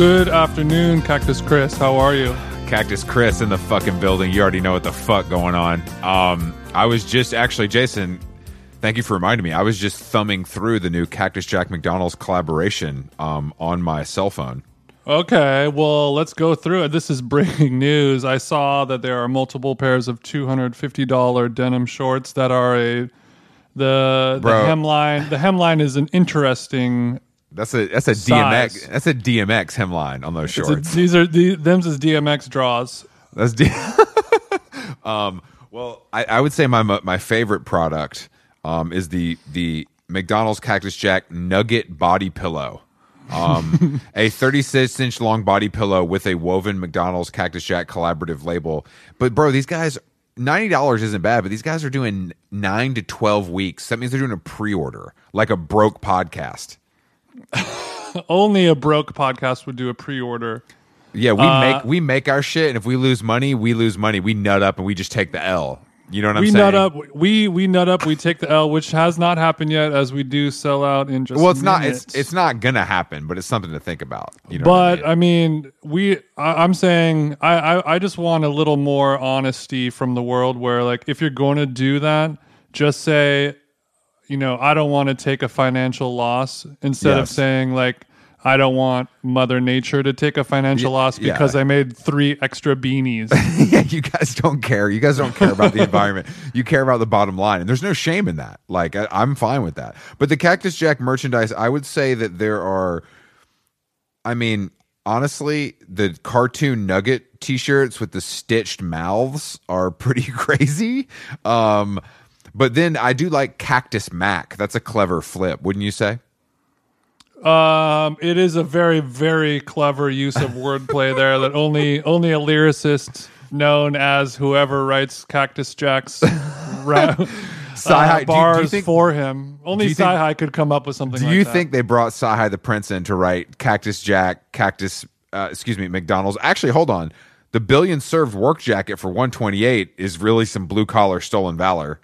Good afternoon, Cactus Chris. How are you? Cactus Chris in the fucking building. You already know what the fuck going on. Um, I was just actually, Jason. Thank you for reminding me. I was just thumbing through the new Cactus Jack McDonald's collaboration um, on my cell phone. Okay, well, let's go through it. This is breaking news. I saw that there are multiple pairs of $250 denim shorts that are a the the Bro. hemline. The hemline is an interesting. That's a that's a Size. DMX that's a DMX hemline on those it's a- shorts. these are the them's is DMX draws. That's D- um, well, I, I would say my my favorite product um, is the the McDonald's Cactus Jack Nugget Body Pillow. Um, a 36 inch long body pillow with a woven McDonald's Cactus Jack collaborative label. But bro, these guys ninety dollars isn't bad, but these guys are doing nine to twelve weeks. That means they're doing a pre order, like a broke podcast. Only a broke podcast would do a pre-order. Yeah, we Uh, make we make our shit, and if we lose money, we lose money. We nut up and we just take the L. You know what I'm we saying? We nut up. We we nut up. We take the L, which has not happened yet, as we do sell out in just. Well, it's not. It's it's not gonna happen, but it's something to think about. You know, what I But mean? I mean, we. I, I'm saying I, I. I just want a little more honesty from the world. Where like, if you're going to do that, just say, you know, I don't want to take a financial loss instead of saying like. I don't want Mother Nature to take a financial loss yeah. because I made three extra beanies. yeah, you guys don't care. You guys don't care about the environment. You care about the bottom line, and there's no shame in that. Like I, I'm fine with that. But the Cactus Jack merchandise, I would say that there are. I mean, honestly, the cartoon Nugget T-shirts with the stitched mouths are pretty crazy. Um, but then I do like Cactus Mac. That's a clever flip, wouldn't you say? Um, it is a very, very clever use of wordplay there that only only a lyricist known as whoever writes Cactus Jack's ra- uh, do you- do you bars think- for him. Only Sci-Hi could come up with something. Do like you that. think they brought Sahai the Prince in to write Cactus Jack, Cactus, uh, excuse me, McDonald's? Actually, hold on. The billion served work jacket for 128 is really some blue collar stolen valor.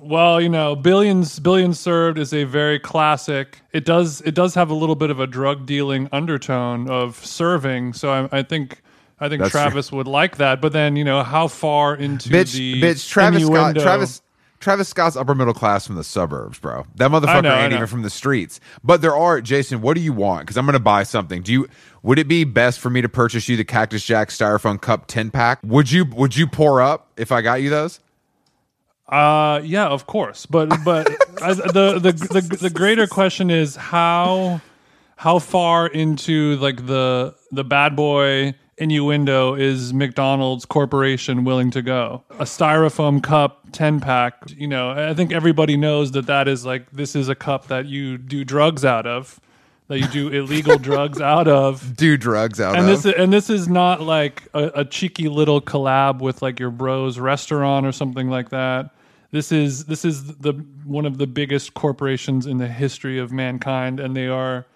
Well, you know, billions billions served is a very classic. It does it does have a little bit of a drug dealing undertone of serving. So I, I think. I think That's true. Travis would like that, but then you know how far into Bitch, the bitch, Travis Scott, Travis, Travis Scott's upper middle class from the suburbs, bro. That motherfucker know, ain't even from the streets. But there are, Jason. What do you want? Because I'm going to buy something. Do you? Would it be best for me to purchase you the Cactus Jack Styrofoam Cup 10 pack? Would you? Would you pour up if I got you those? Uh, yeah, of course, but but I, the, the the the greater question is how how far into like the the bad boy innuendo is McDonald's corporation willing to go? A styrofoam cup ten pack, you know, I think everybody knows that that is like this is a cup that you do drugs out of, that you do illegal drugs out of. Do drugs out And of? this and this is not like a, a cheeky little collab with like your bro's restaurant or something like that. This is this is the one of the biggest corporations in the history of mankind, and they are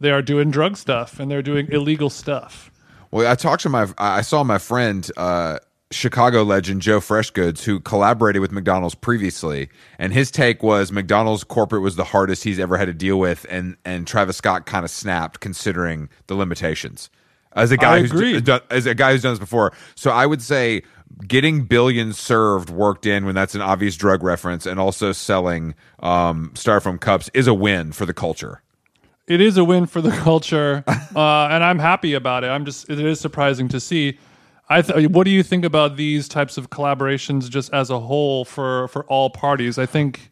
they are doing drug stuff and they're doing illegal stuff. Well, I talked to my, I saw my friend, uh, Chicago legend Joe Freshgoods, who collaborated with McDonald's previously, and his take was McDonald's corporate was the hardest he's ever had to deal with, and and Travis Scott kind of snapped considering the limitations. As a guy I who's done, as a guy who's done this before, so I would say getting billions served worked in when that's an obvious drug reference, and also selling um, styrofoam cups is a win for the culture. It is a win for the culture, uh, and I'm happy about it. I'm just it is surprising to see. I th- what do you think about these types of collaborations just as a whole for for all parties? I think.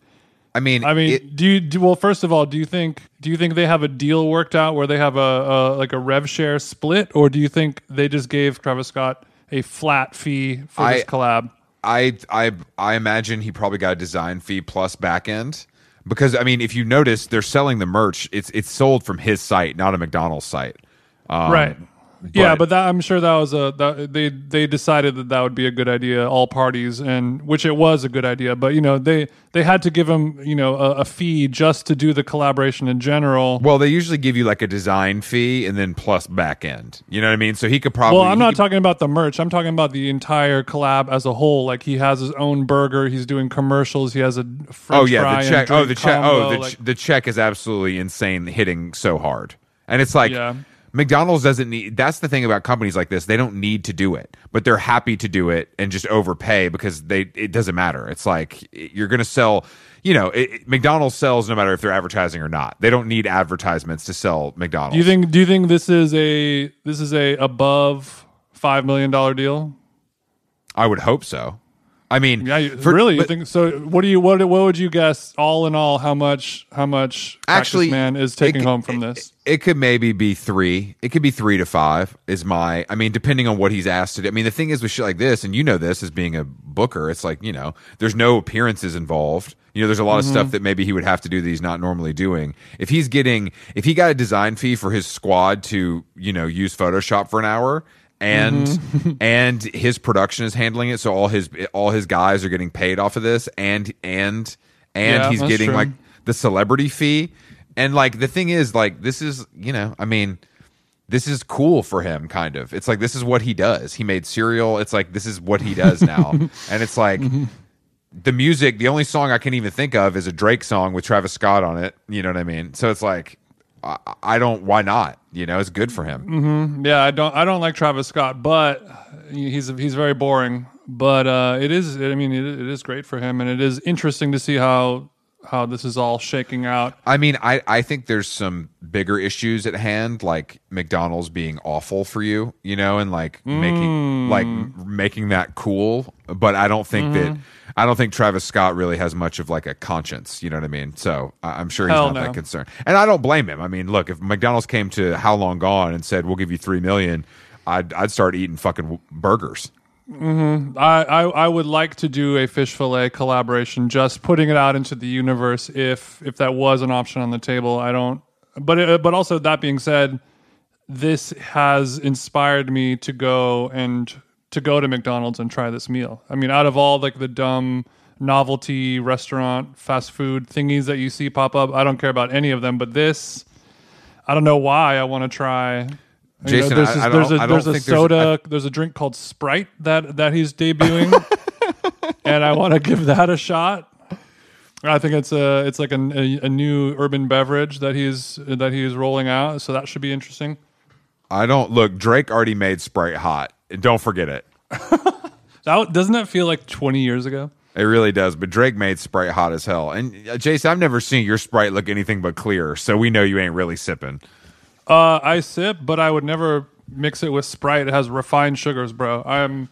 I mean, I mean, it- do you do well? First of all, do you think do you think they have a deal worked out where they have a, a like a rev share split, or do you think they just gave Travis Scott a flat fee for this collab? I I I imagine he probably got a design fee plus back end because I mean if you notice they're selling the merch it's it's sold from his site not a McDonald's site um, right. Yeah, but- but that, I'm sure that was a that, they they decided that that would be a good idea, all parties, and which it was a good idea. But you know they they had to give him you know a, a fee just to do the collaboration in general. well they usually give you like a design fee and then plus back end you know what I mean so he could probably Well, I'm not could- talking about the merch. I'm talking about the entire collab as a whole. Like he has his own burger. He's doing commercials. He has a French oh yeah the check oh the check oh the, like- ch- the check is absolutely insane hitting so hard and it's like Yeah. McDonald's doesn't need. That's the thing about companies like this; they don't need to do it, but they're happy to do it and just overpay because they. It doesn't matter. It's like you're going to sell. You know, it, McDonald's sells no matter if they're advertising or not. They don't need advertisements to sell McDonald's. Do you think? Do you think this is a this is a above five million dollar deal? I would hope so. I mean, Yeah, for- really? You but- think so? What do you what what would you guess? All in all, how much how much Cactus Actually, Man is taking c- home from this? It could maybe be three. It could be three to five. Is my. I mean, depending on what he's asked to do. I mean, the thing is with shit like this, and you know this as being a booker, it's like you know, there's no appearances involved. You know, there's a lot of mm-hmm. stuff that maybe he would have to do that he's not normally doing. If he's getting, if he got a design fee for his squad to, you know, use Photoshop for an hour, and mm-hmm. and his production is handling it, so all his all his guys are getting paid off of this, and and and Yeah, he's getting true. like the celebrity fee. And like the thing is, like this is you know, I mean, this is cool for him, kind of. It's like this is what he does. He made cereal. It's like this is what he does now, and it's like the music. The only song I can even think of is a Drake song with Travis Scott on it. You know what I mean? So it's like I, don't. Why not? You know, it's good for him. Yeah, I don't I don't like Travis Scott, but he's he's very boring. But uh, it is I mean it, it is great for him, and it is interesting to see how how this is all shaking out. I mean, I, I think there's some bigger issues at hand, like McDonald's being awful for you, you know, and like making mm. like making that cool. But I don't think that mm-hmm. I don't think Travis Scott really has much of like a conscience, you know what I mean? So I- I'm sure he's Hell not no. that concerned, and I don't blame him. I mean, look, if McDonald's came to How Long Gone and said we'll give you three million, I'd I'd start eating fucking burgers. Mm-hmm. I, I I would like to do a fish fillet collaboration, just putting it out into the universe. If if that was an option on the table, I don't. But it, but also that being said, this has inspired me to go and to go to McDonald's and try this meal. I mean, out of all like the dumb novelty restaurant fast food thingies that you see pop up, I don't care about any of them. But this, I don't know why I want to try. You know, Jason, there's, I- I there's a there's a think there's a- soda there's a drink called Sprite that that he's debuting, and I want to give that a shot. I think it's a it's like a, a, a new urban beverage that he's that he's rolling out, so that should be interesting. I don't look. Drake already made Sprite hot. Don't forget it. That, doesn't that feel like 20 years ago? It really does. But Drake made Sprite hot as hell. And uh, Jason, I've never seen your Sprite look anything but clear, so we know you ain't really sipping. Uh, I sip, but I would never mix it with Sprite. It has refined sugars, bro. I'm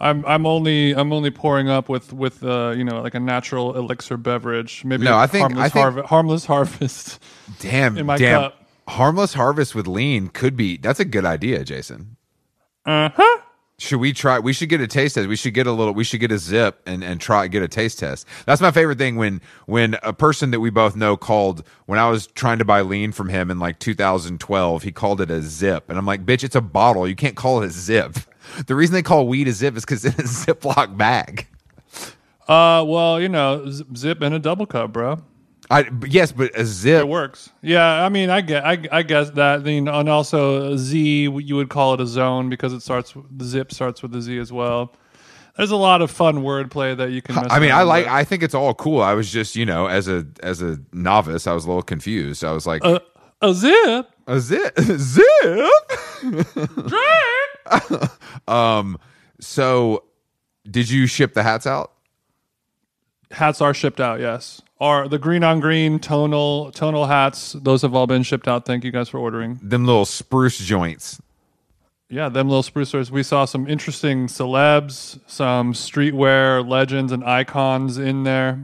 I'm I'm only I'm only pouring up with with uh, you know like a natural elixir beverage. Maybe No, I think- harmless, I think- harmless harvest. Damn, In my damn. cup. Harmless Harvest with lean could be. That's a good idea, Jason. Uh huh. Should we try? We should get a taste test. We should get a little. We should get a zip and and try get a taste test. That's my favorite thing. When when a person that we both know called when I was trying to buy lean from him in like 2012, he called it a zip, and I'm like, bitch, it's a bottle. You can't call it a zip. The reason they call weed a zip is because it's a Ziploc bag. Uh, well, you know, zip in a double cup, bro. I yes, but a zip. It works. Yeah, I mean, I get, I, I guess that. You know, and also Z, you would call it a zone because it starts. The zip starts with a Z as well. There's a lot of fun wordplay that you can. Mess I mean, I like. with. I think it's all cool. I was just, you know, as a as a novice, I was a little confused. I was like, a, a zip. a zip, zip. Drake. Um, so, did you ship the hats out? Hats are shipped out. Yes, are the green on green tonal tonal hats. Those have all been shipped out. Thank you guys for ordering. Them little spruce joints. Yeah, them little sprucers. We saw some interesting celebs, some streetwear legends and icons in there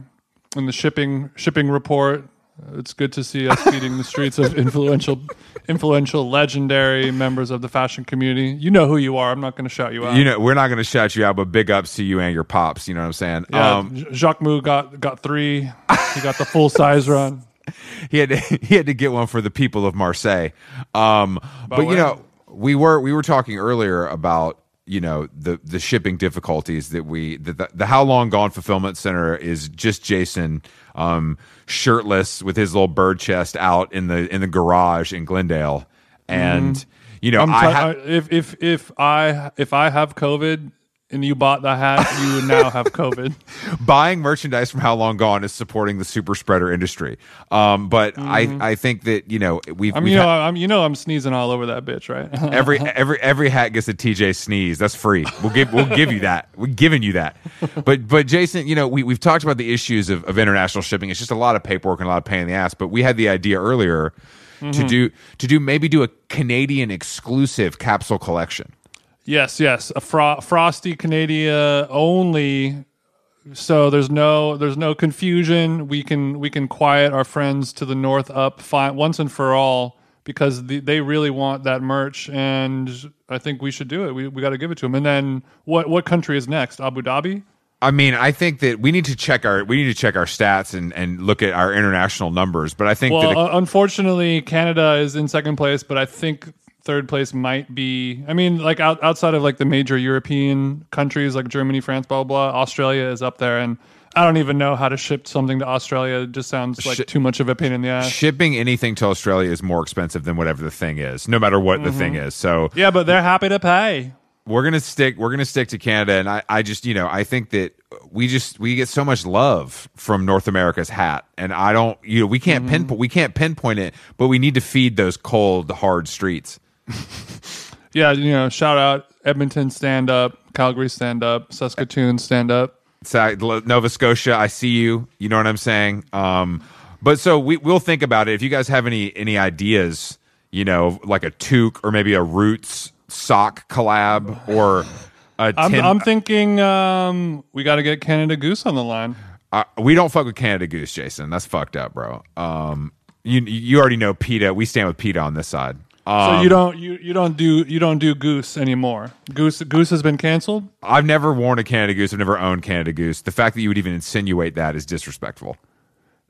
in the shipping shipping report. It's good to see us feeding the streets of influential, influential, legendary members of the fashion community. You know who you are. I'm not going to shout you out. You know, we're not going to shout you out, but big ups to you and your pops. You know what I'm saying? yeah, Um, Jacquemus got got three. He got the full size run. he had to, he had to get one for the people of Marseille. Um, but you know, we were we were talking earlier about you know the the shipping difficulties that we the, the, the how long gone fulfillment center is just Jason um, shirtless with his little bird chest out in the in the garage in Glendale, and you know t- ha- I- if if if I if I have COVID, and you bought the hat, you now have COVID. buying merchandise from How Long Gone is supporting the super spreader industry. Um, but I, I think that you know we've, Mm-hmm. I mean, we've you know, had- I'm you know I'm sneezing all over that bitch, right? every every every hat gets a TJ sneeze. That's free. We'll give we'll give you that. We're giving you that. But but Jason, you know we we've talked about the issues of, of international shipping. It's just a lot of paperwork and a lot of pain in the ass. But we had the idea earlier Mm-hmm. to do to do maybe do a Canadian exclusive capsule collection. Yes, yes, a fro- frosty Canada only. So there's no there's no confusion. We can we can quiet our friends to the north up fine once and for all because the, they really want that merch, and I think we should do it. We we got to give it to them. And then what what country is next? Abu Dhabi. I mean, I think that we need to check our we need to check our stats and, and look at our international numbers. But I think Well, that uh, unfortunately, Canada is in second place, but I think third place might be. I mean, like out, outside of like the major European countries like Germany, France, blah blah. blah Australia is up there, and I don't even know how to ship something to Australia. It just sounds like Shi- too much of a pain in the ass. shipping anything to Australia is more expensive than whatever the thing is, no matter what the Mm-hmm. thing is. So yeah, but they're happy to pay. we're gonna stick we're gonna stick to Canada and I, I just you know I think that we just we get so much love from North America's hat and I don't you know we can't Mm-hmm. pinpoint we can't pinpoint it but we need to feed those cold hard streets Yeah, you know, shout out Edmonton stand up, Calgary stand up, Saskatoon stand up. Nova Scotia I see you you know what I'm saying um but so we we'll think about it if you guys have any any ideas you know like a toque or maybe a roots sock collab or a I'm, I'm thinking um, we got to get Canada Goose on the line. Uh, we don't fuck with Canada Goose, Jason. That's fucked up, bro. Um, you you already know PETA. We stand with PETA on this side. So Um, you don't you, you don't do you don't do Goose anymore. Goose Goose has been canceled. I've never worn a Canada Goose. I've never owned Canada Goose. The fact that you would even insinuate that is disrespectful.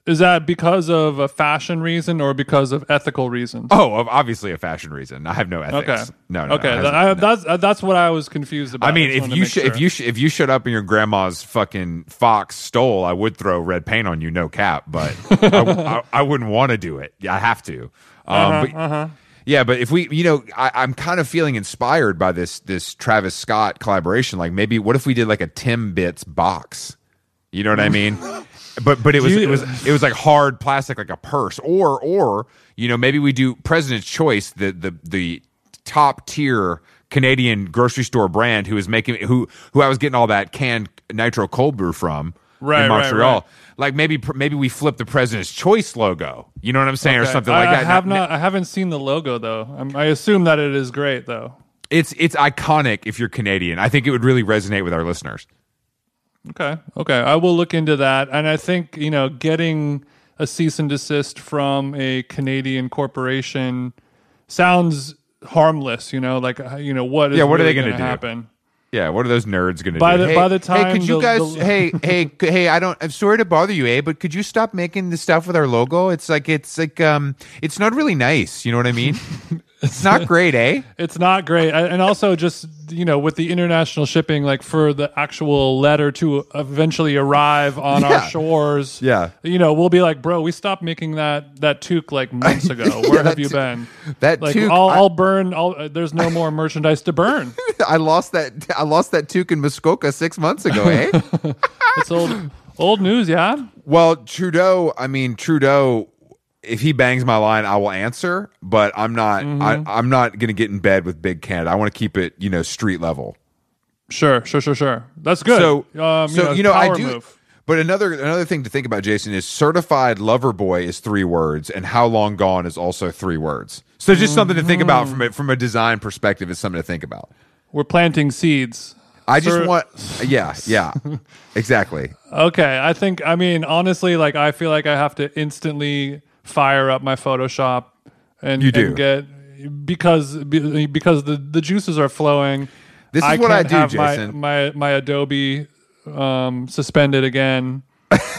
Is that because of a fashion reason or because of ethical reasons? Oh, obviously a fashion reason. I have no ethics. okay. No, no. okay. no, that- I, that's uh, that's what I was confused about. I mean, just if you sh- if you sh- if you showed up in your grandma's fucking fox stole, I would throw red paint on you, no cap. But I, I, I wouldn't want to do it. Yeah, I have to. Um, but, Yeah, but if we, you know, I, I'm kind of feeling inspired by this this Travis Scott collaboration. Like maybe what if we did like a Tim Bits box? You know what I mean? but but it was it was it was like hard plastic, like a purse, or or you know maybe we do President's Choice, the the the top tier Canadian grocery store brand who is making who who I was getting all that canned nitro cold brew from Right, in Montreal. right. Like maybe maybe we flip the President's Choice logo. You know what I'm saying, or something I, like I that. have Now- not. I haven't seen the logo though. I'm, I assume that it is great though. It's it's iconic if you're Canadian. I think it would really resonate with our listeners. Okay. Okay. I will look into that. And I think, you know, getting a cease and desist from a Canadian corporation sounds harmless, you know, like, you know, what is Yeah, what are they gonna do? happen? Yeah, what are those nerds going to By do? the- hey, by the time, hey, could you the- guys? the- hey, hey, hey! I don't. I'm sorry to bother you, eh? But could you stop making the stuff with our logo? It's like it's like um, it's not really nice. You know what I mean? it's not great, eh? It's not great. I- And also just, you know, with the international shipping, like for the actual letter to eventually arrive on Yeah. our shores. Yeah. You know, we'll be like, bro, we stopped making that, that toque like months ago. Where have that you been? that like, toque, I'll, I- I'll burn. I'll, uh, there's no more merchandise to burn. I lost that. I lost that toque in Muskoka six months ago, eh? It's old old news, yeah. well, Trudeau. I mean, Trudeau. If he bangs my line, I will answer. But I'm not. Mm-hmm. I, I'm not going to get in bed with Big Canada. I want to keep it, you know, street level. Sure, sure, sure, sure. That's good. So, um, so you know, I do. Move. But another another thing to think about, Jason, is certified lover boy is three words, and how long gone is also three words. So just something to think about from a, from a design perspective is something to think about. We're planting seeds. I just want, yeah, yeah, exactly. Okay, I think. I mean, honestly, like I feel like I have to instantly fire up my Photoshop and You do. and get because because the the juices are flowing. This is what I do, have Jason. My my Adobe um, suspended again.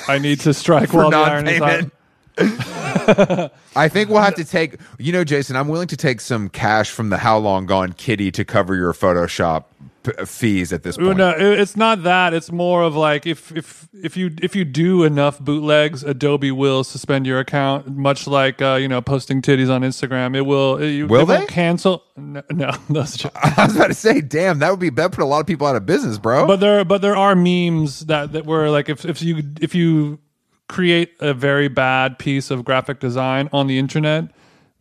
I need to strike while the iron is hot. I think we'll have to take, you know, Jason. I'm willing to take some cash from the how long gone kitty to cover your Photoshop p- fees at this point. No, it's not that. It's more of like if if if you if you do enough bootlegs, Adobe will suspend your account. Much like uh, you know posting titties on Instagram, it will. It, Will it they? cancel? No, no that's just, I was about to say, damn, that would be that put a lot of people out of business, bro. but there but there are memes that that were like if if you if you create a very bad piece of graphic design on the internet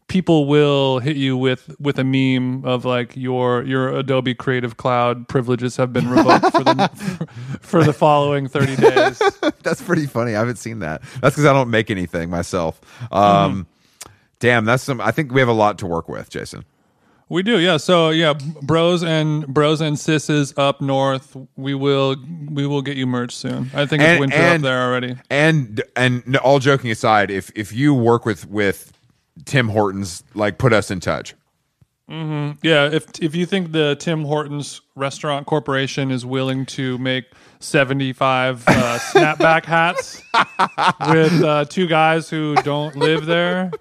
people will hit you with with a meme of like your your Adobe Creative Cloud privileges have been revoked for the for, for the following 30 days. that's pretty funny. I haven't seen that. That's because I don't make anything myself. Um, Damn, that's some. I think we have a lot to work with, Jason. We do, yeah. So yeah, bros and bros and sisses up north. We will we will get you merch soon. I think it's And- winter up there already. And and all joking aside, if if you work with with Tim Hortons, like put us in touch. Yeah, if if you think the Tim Hortons Restaurant Corporation is willing to make seventy five uh, snapback hats with uh, two guys who don't live there,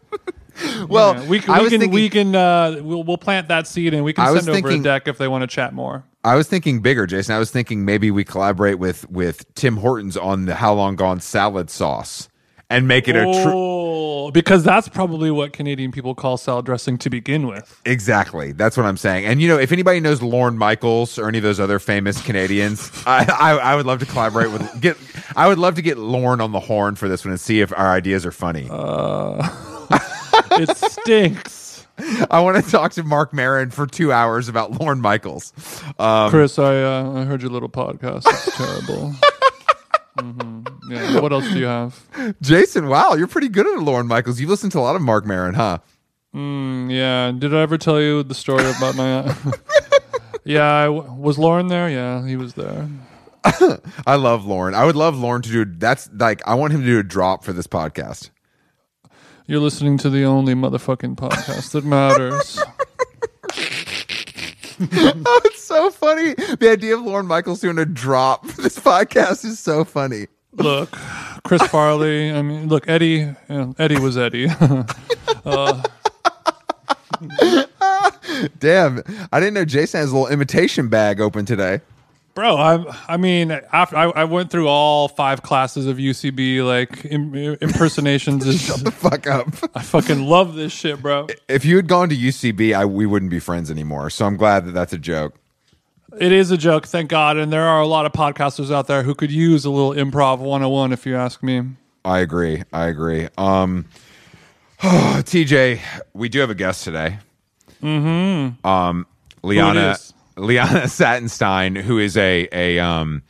Well, yeah, we can we can thinking, we can uh, we'll we'll plant that seed and we can send over a deck if they want to chat more. I was thinking bigger, Jason. I was thinking maybe we collaborate with with Tim Hortons on the How Long Gone salad sauce and make it a true. Oh, because that's probably what Canadian people call salad dressing to begin with. Exactly. That's what I'm saying. And you know, if anybody knows Lorne Michaels or any of those other famous Canadians, I, I I would love to collaborate with get. I would love to get Lorne on the horn for this one and see if our ideas are funny. It stinks. I want to talk to Mark Maron for two hours about Lorne Michaels. Um, Chris, I uh, I heard your little podcast. It's terrible. hmm Yeah. What else do you have? Jason, wow, you're pretty good at Lorne Michaels. You've listened to a lot of Mark Maron, huh? Mm, yeah. Did I ever tell you the story about my? yeah. I w- was Lorne there? Yeah, he was there. I love Lorne. I would love Lorne to do. That's like I want him to do a drop for this podcast. You're listening to the only motherfucking podcast that matters. Oh, it's so funny. The idea of Lorne Michaels doing a drop for this podcast is so funny. look, Chris Farley. I mean, look, Eddie. You know, Eddie was Eddie. uh, Damn, I didn't know Jason has a little imitation bag open today. Bro, I I mean, after I, I went through all five classes of UCB, like Im, impersonations is. The fuck up. I fucking love this shit, bro. If you had gone to UCB, I, we wouldn't be friends anymore. So I'm glad that that's a joke. It is a joke, thank God, and there are a lot of podcasters out there who could use a little improv 101 if you ask me. I agree. I agree. Um, TJ, we do have a guest today. Mm-hmm. Um, Liana? Liana Satenstein, who is a a um,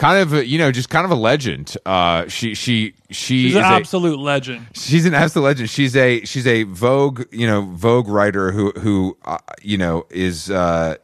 kind of a, you know just kind of a legend. Uh, she she she He's is an a, absolute legend. She's an absolute legend. She's a she's a Vogue, you know, Vogue writer who who uh, you know is uh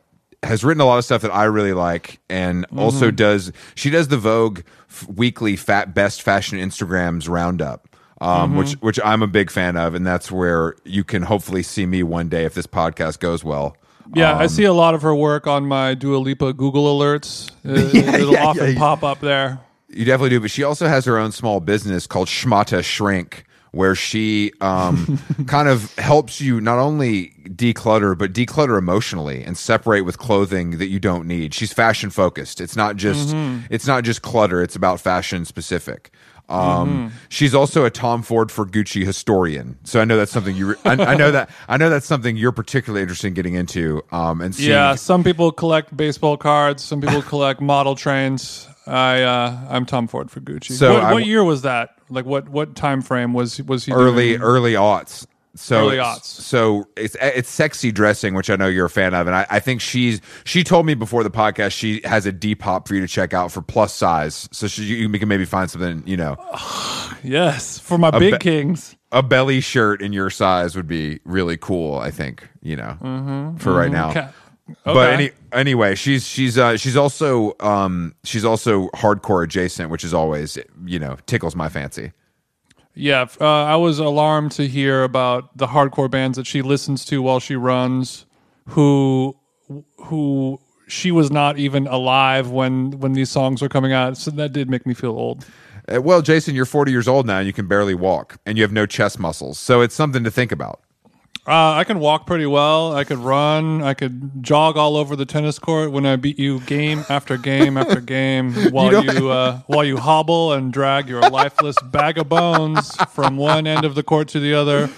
has written a lot of stuff that I really like and also does she does the Vogue f- weekly fat best fashion Instagrams roundup. Um, which which I'm a big fan of, and that's where you can hopefully see me one day if this podcast goes well. Yeah, Um, I see a lot of her work on my Dua Lipa Google alerts. Uh, Yeah, It'll yeah, often yeah. pop up there. You definitely do, but she also has her own small business called Schmata Shrink, where she um, kind of helps you not only declutter, but declutter emotionally and separate with clothing that you don't need. She's fashion focused. It's not just it's not just clutter. It's about fashion specific. Um, She's also a Tom Ford for Gucci historian, so I know that's something you. Re- I, I know that I know that's something you're particularly interested in getting into. Um, and seeing, Yeah, some people collect baseball cards. Some people collect model trains. I uh, I'm Tom Ford for Gucci. So what, what year was that? Like what what time frame was was he early doing? early aughts. So it's-. So it's it's sexy dressing, which I know you're a fan of, and I, I think she's she told me before the podcast she has a Depop for you to check out for plus size, so she, you can maybe find something you know Yes, for my big be- kings. a belly shirt in your size would be really cool. I think you know for right now. Ca- But any, anyway, she's she's uh, she's also um, she's also hardcore adjacent, which is always you know tickles my fancy. Yeah, uh, I was alarmed to hear about the hardcore bands that she listens to while she runs, who who she was not even alive when when these songs were coming out. So that did make me feel old. Uh, well, Jason, you're 40 years old now and you can barely walk and you have no chest muscles. So it's something to think about. Uh, I can walk pretty well. I could run. I could jog all over the tennis court when I beat you game after game after game while don't- you, uh, while you hobble and drag your lifeless bag of bones from one end of the court to the other,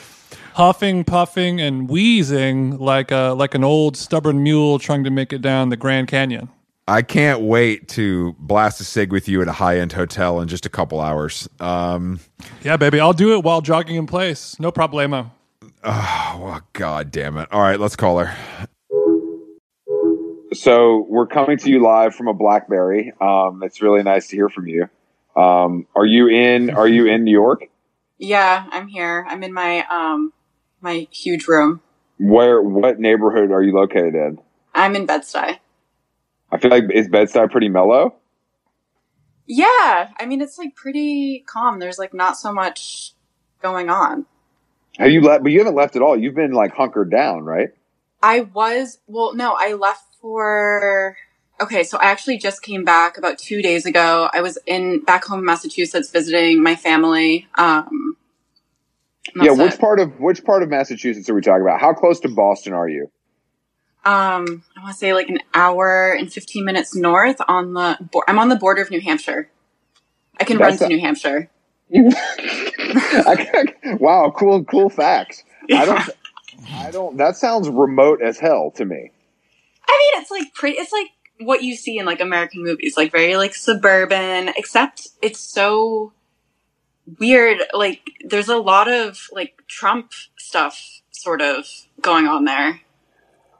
huffing, puffing, and wheezing like a like an old stubborn mule trying to make it down the Grand Canyon. I can't wait to blast a cig with you at a high end hotel in just a couple hours. Um, Yeah, baby, I'll do it while jogging in place. No problemo. Oh, God damn it. All right, let's call her. So we're coming to you live from a BlackBerry. Um, it's really nice to hear from you. Um, are you in? Are you in New York? Yeah, I'm here. I'm in my um my huge room. Where? What neighborhood are you located in? I'm in Bed-Stuy. I feel like is Bed-Stuy pretty mellow? Yeah, I mean it's like pretty calm. There's like not so much going on. Have you left? But you haven't left at all. You've been like hunkered down, right? I was well, no, I left for okay. So I actually just came back about two days ago. I was in back home in Massachusetts visiting my family. Um, Yeah. Which it. part of which part of Massachusetts are we talking about? How close to Boston are you? Um, I want to say like an hour and fifteen minutes north on the. I'm on the border of New Hampshire. I can That's run to a- New Hampshire. I, wow, cool, cool facts. I don't. I don't. That sounds remote as hell to me. I mean, it's like pretty. It's like what you see in like American movies, like very like suburban. Except it's so weird. Like there's a lot of like Trump stuff sort of going on there.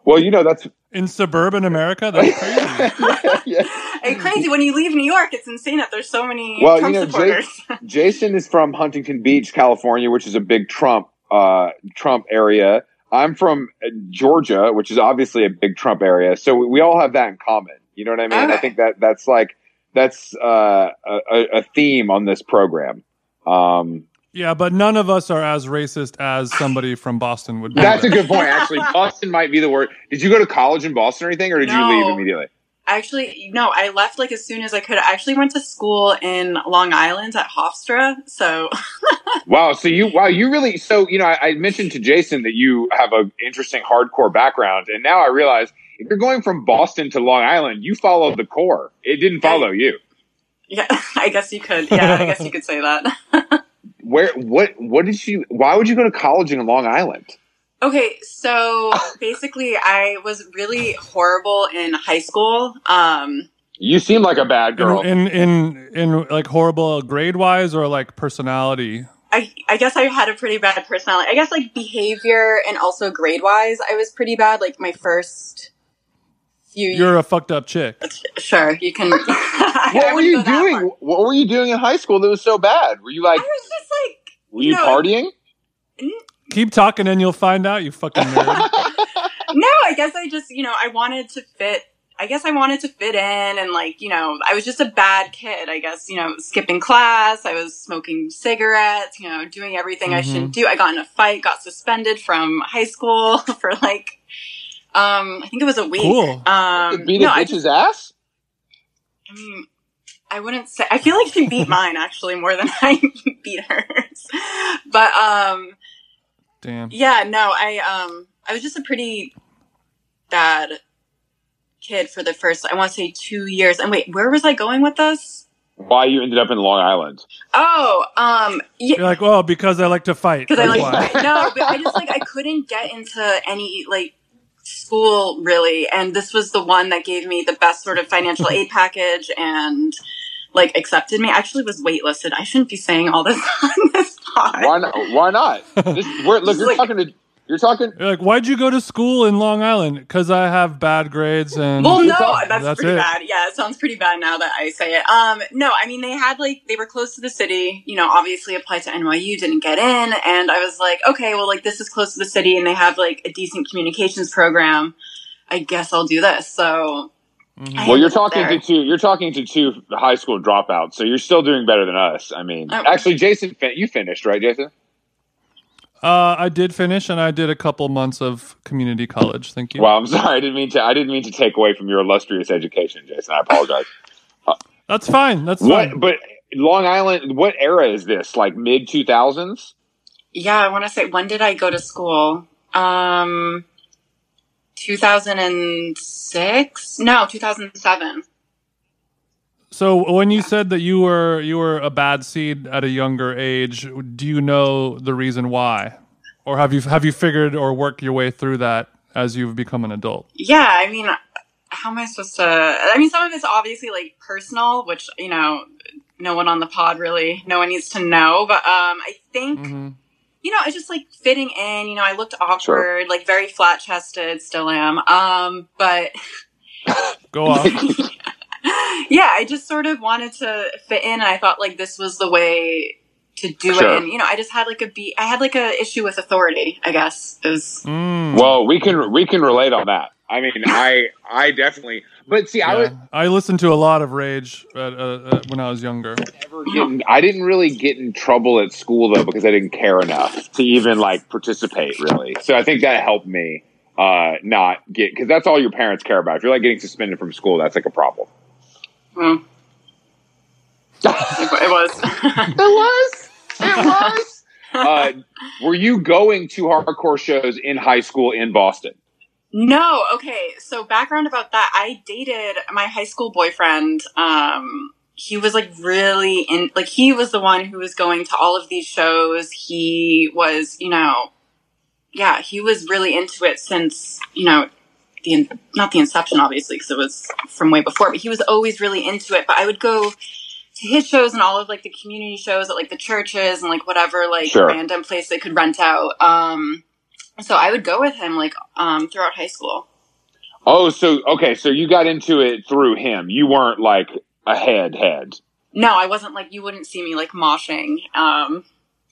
Well, you know that's In suburban America, that's crazy. yeah. It's crazy when you leave New York. It's insane that there's so many Well, Trump you know, Jake- supporters. Jason is from Huntington Beach, California, which is a big Trump uh, Trump area. I'm from uh, Georgia, which is obviously a big Trump area. So we, we all have that in common. You know what I mean? I think that that's like that's uh, a, a- a theme on this program. Um, yeah, but none of us are as racist as somebody from Boston would be. that's a good point. Actually, Boston might be the word. Did you go to college in Boston or anything, or did you leave immediately? Actually, no, I left like as soon as I could. I actually went to school in Long Island at Hofstra. So Wow. So you, wow, you really, so, you know, I, I mentioned to Jason that you have an interesting hardcore background. And now I realize if you're going from Boston to Long Island, you followed the core. It didn't follow you. yeah, I guess you could. Yeah, I guess you could say that. Where, what, what did you, why would you go to college in Long Island? Okay, so basically, I was really horrible in high school. Um, You seem like a bad girl. in, in in in like horrible grade wise or like personality. I I guess I had a pretty bad personality. I guess like behavior and also grade wise, I was pretty bad. Like my first few. You're a fucked up chick. sure you can. what were you doing? What were you doing in high school that was so bad? Were you like? I like, was just like were you no. partying? Keep talking and you'll find out, you fucking nerd. no, I guess I just, you know, I wanted to fit. I guess I wanted to fit in and like, you know, I was just a bad kid. I guess, you know, skipping class. I was smoking cigarettes, you know, doing everything I shouldn't mm-hmm. do. I got in a fight, got suspended from high school for like, um, I think it was a week. Cool. Um, beat no, a I bitch's ass? I mean, I wouldn't say. I feel like she beat mine actually more than I beat hers. But um, Damn. yeah, no, I um, I was just a pretty bad kid for the first. I want to say two years. And wait, where was I going with this? Why you ended up in Long Island? Oh, um, yeah. You're like, well, because I like to fight. because I That's like why. no, but I just like I couldn't get into any like school really, and this was the one that gave me the best sort of financial aid package and like accepted me. I actually was waitlisted. I shouldn't be saying all this on this pod. Why not? Why not? This, we're, look, you're Like- talking to, you're talking, You're like, why'd you go to school in Long Island? Because I have bad grades and Well, no, that's, that's pretty it. bad. Yeah, it sounds pretty bad now that I say it. Um, no, I mean they had like they were close to the city. You know, obviously applied to NYU, didn't get in, and I was like, okay, well, like this is close to the city, and they have like a decent communications program. I guess I'll do this. So, I well, you're talking there. to two, you're talking to two high school dropouts, so you're still doing better than us. I mean, Oh. actually, Jason, you finished, right, Jason? Uh, I did finish, and I did a couple months of community college. Thank you. Well, I'm sorry, I didn't mean to, I didn't mean to take away from your illustrious education, Jason. I apologize. That's fine. That's what, fine. but Long Island, what era is this? Like mid 2000s? Yeah, I want to say when did I go to school? Um, 2006? No, 2007. So when you said that you were you were a bad seed at a younger age, do you know the reason why, or have you have you figured or worked your way through that as you've become an adult? Yeah, I mean, how am I supposed to? I mean, some of it's obviously like personal, which you know, no one on the pod really, no one needs to know. But um, I think. Mm-hmm. You know, I just like fitting in. You know, I looked awkward, Sure. like very flat chested, still am. Um, but Go off. yeah, I just sort of wanted to fit in, and I thought like this was the way to do Sure. it. And you know, I just had like a be, I had like a issue with authority. I guess is Mm. Well, we can we can relate on that. I mean, I I definitely, but see, I Yeah. was I listened to a lot of Rage uh, uh, uh, when I was younger. getting, I didn't really get in trouble at school though because I didn't care enough to even like participate really. So I think that helped me uh not get because that's all your parents care about. If you're like getting suspended from school, that's like a problem. Well, it, it was. It was. It was. uh, were you going to hardcore shows in high school in Boston? No, okay. So background about that, I dated my high school boyfriend. Um he was like really in like he was the one who was going to all of these shows. He was, you know, yeah, he was really into it since, you know, the in- not the inception obviously because it was from way before, but he was always really into it. But I would go to his shows and all of like the community shows at like the churches and like whatever like Sure. random place they could rent out. Um so I would go with him like um throughout high school. Oh, so okay, so you got into it through him. You weren't like a head head. No, I wasn't like you wouldn't see me like moshing um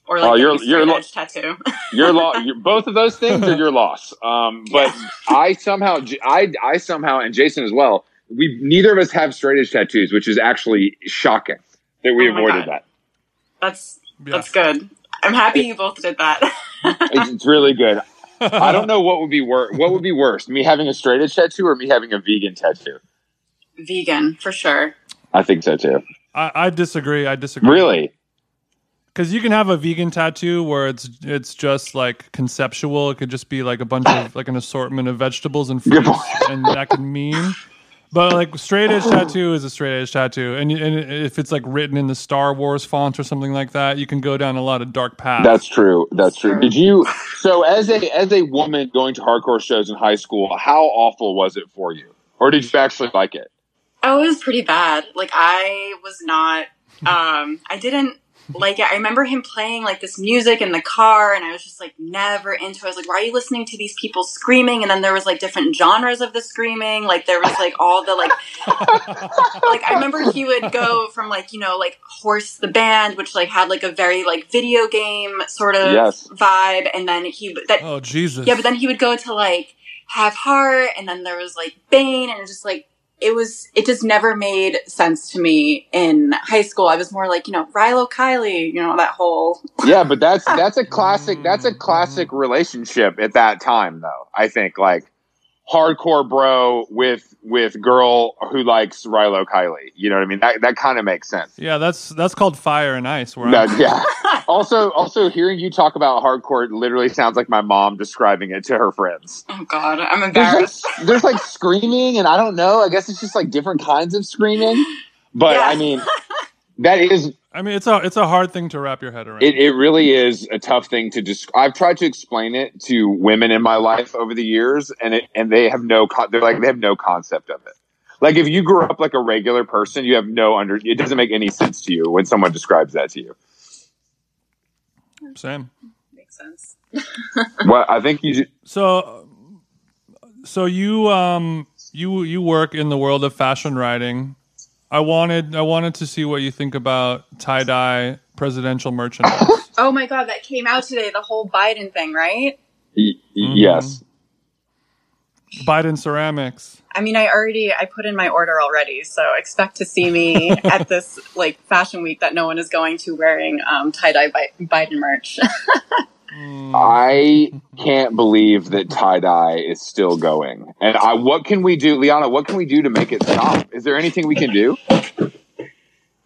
or like Oh, you're- getting a you're lo- edge tattoo. Your loss. Both of those things are your loss. Um, but I somehow, I, I somehow, and Jason as well. We neither of us have straight edge tattoos, which is actually shocking that we Oh avoided God. that. that's Yeah. that's good. I'm happy you both did that. It's, it's really good. I don't know what would be worse. What would be worse, me having a straight edge tattoo or me having a vegan tattoo? Vegan for sure. I think so too. I, I disagree. I disagree. Really? Because you can have a vegan tattoo where it's it's just like conceptual. It could just be like a bunch of like an assortment of vegetables and fruits, and that could mean. But like straight edge tattoo is a straight edge tattoo, and and if it's like written in the Star Wars font or something like that, you can go down a lot of dark paths. That's true. That's true. Did you? So as a as a woman going to hardcore shows in high school, how awful was it for you, or did you actually like it? Oh, it was pretty bad. Like I was not um I didn't like it. I remember him playing like this music in the car and I was just like never into it. I was like, why are you listening to these people screaming? And then there was like different genres of the screaming. Like there was like all the like like I remember he would go from like, you know, like Horse the band, which like had like a very like video game sort of Yes. vibe, and then he would- that Oh Jesus! yeah, but then he would go to like Have Heart, and then there was like Bane, and just like it was. It just never made sense to me in high school. I was more like you know Rilo Kiley, you know that whole. Yeah, but that's that's a classic. That's a mm. classic relationship at that time, though. I think like hardcore bro with with girl who likes Rilo Kiley. You know what I mean? That that kind of makes sense. yeah, that's that's called fire and ice. Where I'm- That- yeah. Also, also hearing you talk about hardcore literally sounds like my mom describing it to her friends. Oh God, I'm There's embarrassed. like, there's like screaming, and I don't know. I guess it's just like different kinds of screaming. But Yeah. I mean, that is I mean, it's a it's a hard thing to wrap your head around. It, it really is a tough thing to describe. I've tried to explain it to women in my life over the years, and it and they have no con- they're like they have no concept of it. Like if you grew up like a regular person, you have no under. It doesn't make any sense to you when someone describes that to you. Same. Makes sense. Well, I think you. So, so you um you you work in the world of fashion writing. I wanted I wanted to see what you think about tie dye presidential merchandise. Oh my God, that came out today. The whole Biden thing, right? y- y- Yes. Biden ceramics. I mean, I already I put in my order already, so expect to see me at this like fashion week that no one is going to wearing um, tie dye Biden merch. I mm. can't believe that tie dye is still going. And I, what can we do, Liana? What can we do to make it stop? Is there anything we can do? oh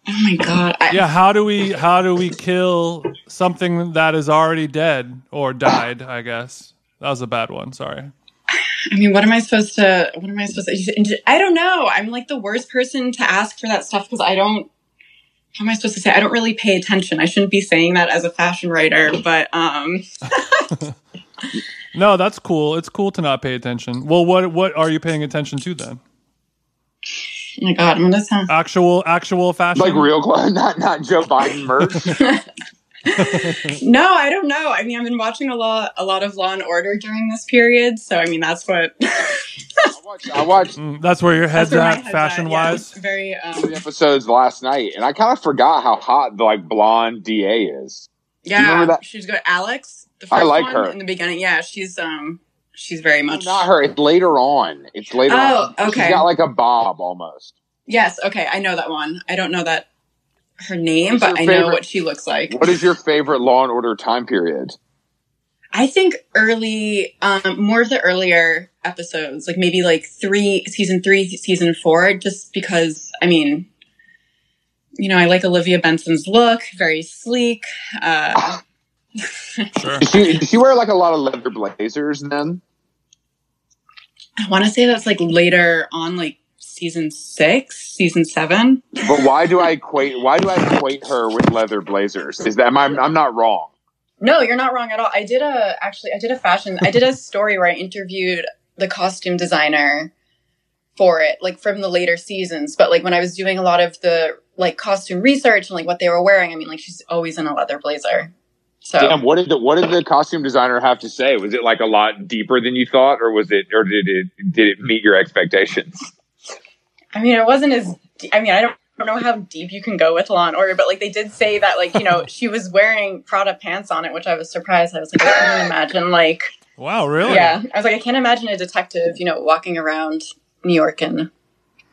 my god! I, Yeah, how do we how do we kill something that is already dead or died? I guess That was a bad one. Sorry. I mean, what am I supposed to? What am I supposed to? I don't know. I'm like the worst person to ask for that stuff because I don't. How am I supposed to say? I don't really pay attention. I shouldn't be saying that as a fashion writer, but um. No, that's cool. It's cool to not pay attention. Well, what what are you paying attention to then? Oh my god, I'm gonna sound. Actual actual fashion. Like real clothes, not not Joe Biden merch. No, I don't know. I mean, I've been watching a lot, a lot of Law and Order during this period, so I mean, that's what. I watched, I watched Mm, that's where your head's that's where at, head's fashion at, yeah. wise. Very. Um, three episodes last night, and I kind of forgot how hot the like blonde DA is. yeah, remember that? she's good. Alex, the I like one her. in the beginning. Yeah, she's um, she's very much. Not her. It's later on. It's later. Oh, on. okay. She's got like a bob almost. Yes, okay, I know that one. I don't know that her name, What's but your I know what she looks like. What is your favorite Law and Order time period? I think early, um, more of the earlier episodes, like maybe like three, season three, season four, just because, I mean, you know, I like Olivia Benson's look, very sleek. Uh, Sure. Did she, did she wear like a lot of leather blazers then? I want to say that's like later on, like season six, season seven. But why do I equate? Why do I equate her with leather blazers? Is that am I, I'm not wrong? No, you're not wrong at all. I did a actually I did a fashion I did a story where I interviewed the costume designer for it, like from the later seasons. But like when I was doing a lot of the like costume research and like what they were wearing, I mean like she's always in a leather blazer. So Damn, what did the what did the costume designer have to say? Was it like a lot deeper than you thought, or was it, or did it did it meet your expectations? I mean it wasn't as I mean I don't I don't know how deep you can go with Law and Order, but like they did say that like, you know, she was wearing Prada pants on it, which I was surprised. I was like, I couldn't imagine like Wow, really? Yeah. I was like, I can't imagine a detective, you know, walking around New York and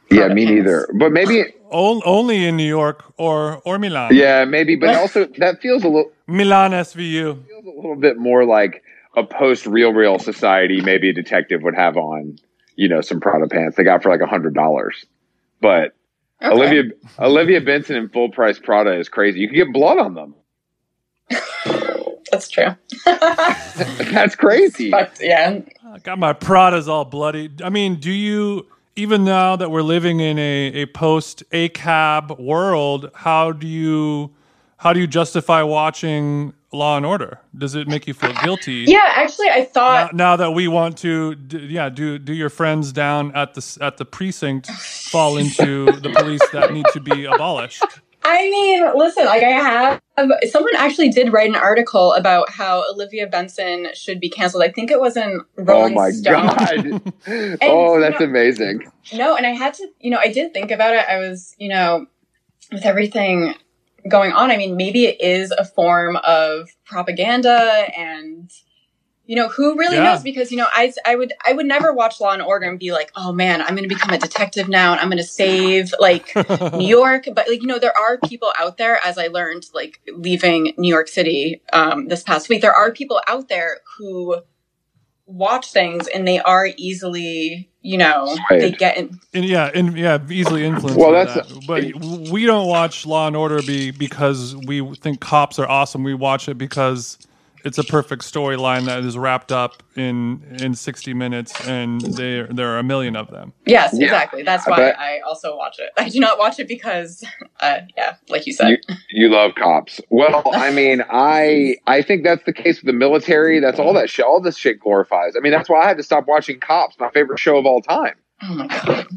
Yeah, me pants. neither. But maybe, O- only in New York or or Milan. yeah, maybe. But also, that feels a little Milan SVU. feels a little bit more like a post real real society. Maybe a detective would have on, you know, some Prada pants they got for like a hundred dollars. But Okay. Olivia Olivia Benson in full price Prada is crazy. You can get blood on them. That's true. That's crazy. But yeah. Ah, I got my Pradas all bloody. I mean, do you even now that we're living in a, a post ACAB world, how do you how do you justify watching Law and Order? Does it make you feel guilty? Yeah, actually, I thought. now that we want to, d- yeah, do do your friends down at the at the precinct fall into the police that need to be abolished? I mean, listen, like I have. Someone actually did write an article about how Olivia Benson should be canceled. I think it was in Rolling Oh my Stone. god. oh, you that's know- amazing. No, and I had to, you know, I did think about it. I was, you know, with everything going on, I mean, maybe it is a form of propaganda and you know, who really Yeah. knows because you know, I I would I would never watch Law and Order and be like, "Oh man, I'm going to become a detective now and I'm going to save like New York." But like, you know, there are people out there as I learned like leaving New York City um this past week, there are people out there who watch things and they are easily, you know, they get in, And yeah, and yeah, easily influenced. Well, that's- that. but we don't watch Law and Order be because we think cops are awesome. We watch it because it's a perfect storyline that is wrapped up in in sixty minutes, and there there are a million of them. Yes, Yeah, exactly. That's why bet. I also watch it. I do not watch it because, uh, yeah, like you said. You love cops. Well, I mean, I I think that's the case with the military. That's all that shit. All this shit glorifies. I mean, that's why I had to stop watching Cops, my favorite show of all time. oh my god,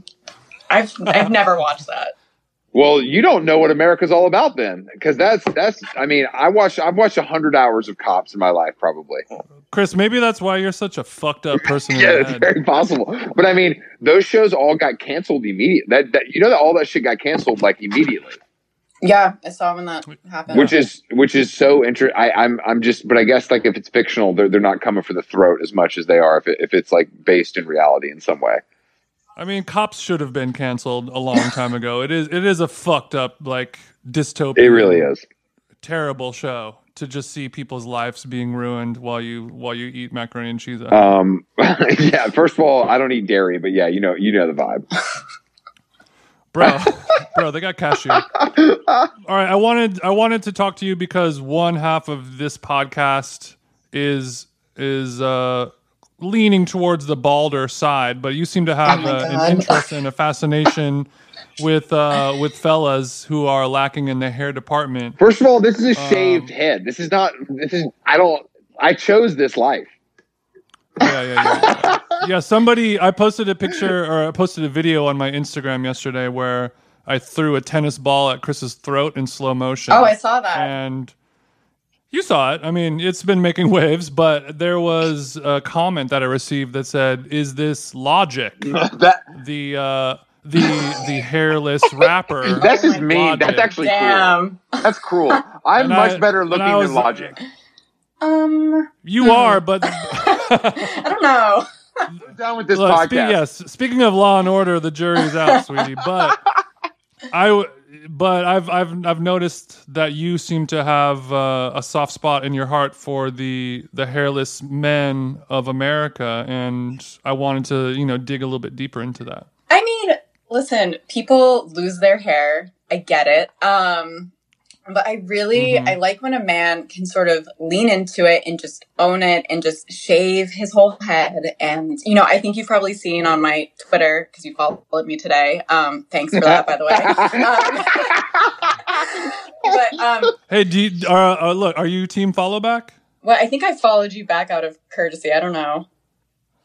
I've I've never watched that. Well, you don't know what America's all about then, because that's that's. I mean, I watched I've watched hundred hours of Cops in my life, probably. Chris, maybe that's why you're such a fucked up person. Yeah, it's head. very possible. But I mean, those shows all got canceled immediately. That, that you know that all that shit got canceled like immediately. Yeah, I saw when that happened. which is which is so interesting. I'm I'm just, but I guess like if it's fictional, they're they're not coming for the throat as much as they are if it, if it's like based in reality in some way. I mean, cops should have been canceled a long time ago. It is it is a fucked up like dystopian. It really is. terrible show to just see people's lives being ruined while you while you eat macaroni and cheese. Um, yeah. First of all, I don't eat dairy, but yeah, you know you know the vibe. bro, bro, they got cashew. All right, I wanted I wanted to talk to you because one half of this podcast is is uh leaning towards the balder side, but you seem to have Oh uh, an interest and a fascination with uh, with fellas who are lacking in the hair department. First of all, this is a Um, shaved head. This is not. This is. I don't. I chose this life. Yeah, yeah, yeah. Yeah, yeah somebody I posted a picture or I posted a video on my Instagram yesterday where I threw a tennis ball at Chris's throat in slow motion. Oh, I saw that. and you saw it. I mean, it's been making waves, but there was a comment that I received that said, "Is this logic?" that the uh, the the hairless rapper. that's just mean. God. That's actually cruel. Damn. That's cruel. I'm And much I- better looking was- than Logic. Um, You are, but I don't know. I'm done with this Look, podcast. spe- yes. Speaking of Law and Order, the jury's out, sweetie. But I, w- but I've I've I've noticed that you seem to have uh, a soft spot in your heart for the the hairless men of America, and I wanted to you know dig a little bit deeper into that. I mean, listen, people lose their hair. I get it. Um, but I really, Mhm. I like when a man can sort of lean into it and just own it and just shave his whole head. And, you know, I think you've probably seen on my Twitter, because you followed me today. Um, thanks for that, by the way. Um, but, um, Hey, do you, uh, uh, look, are you team follow back? well, I think I followed you back out of courtesy. I don't know.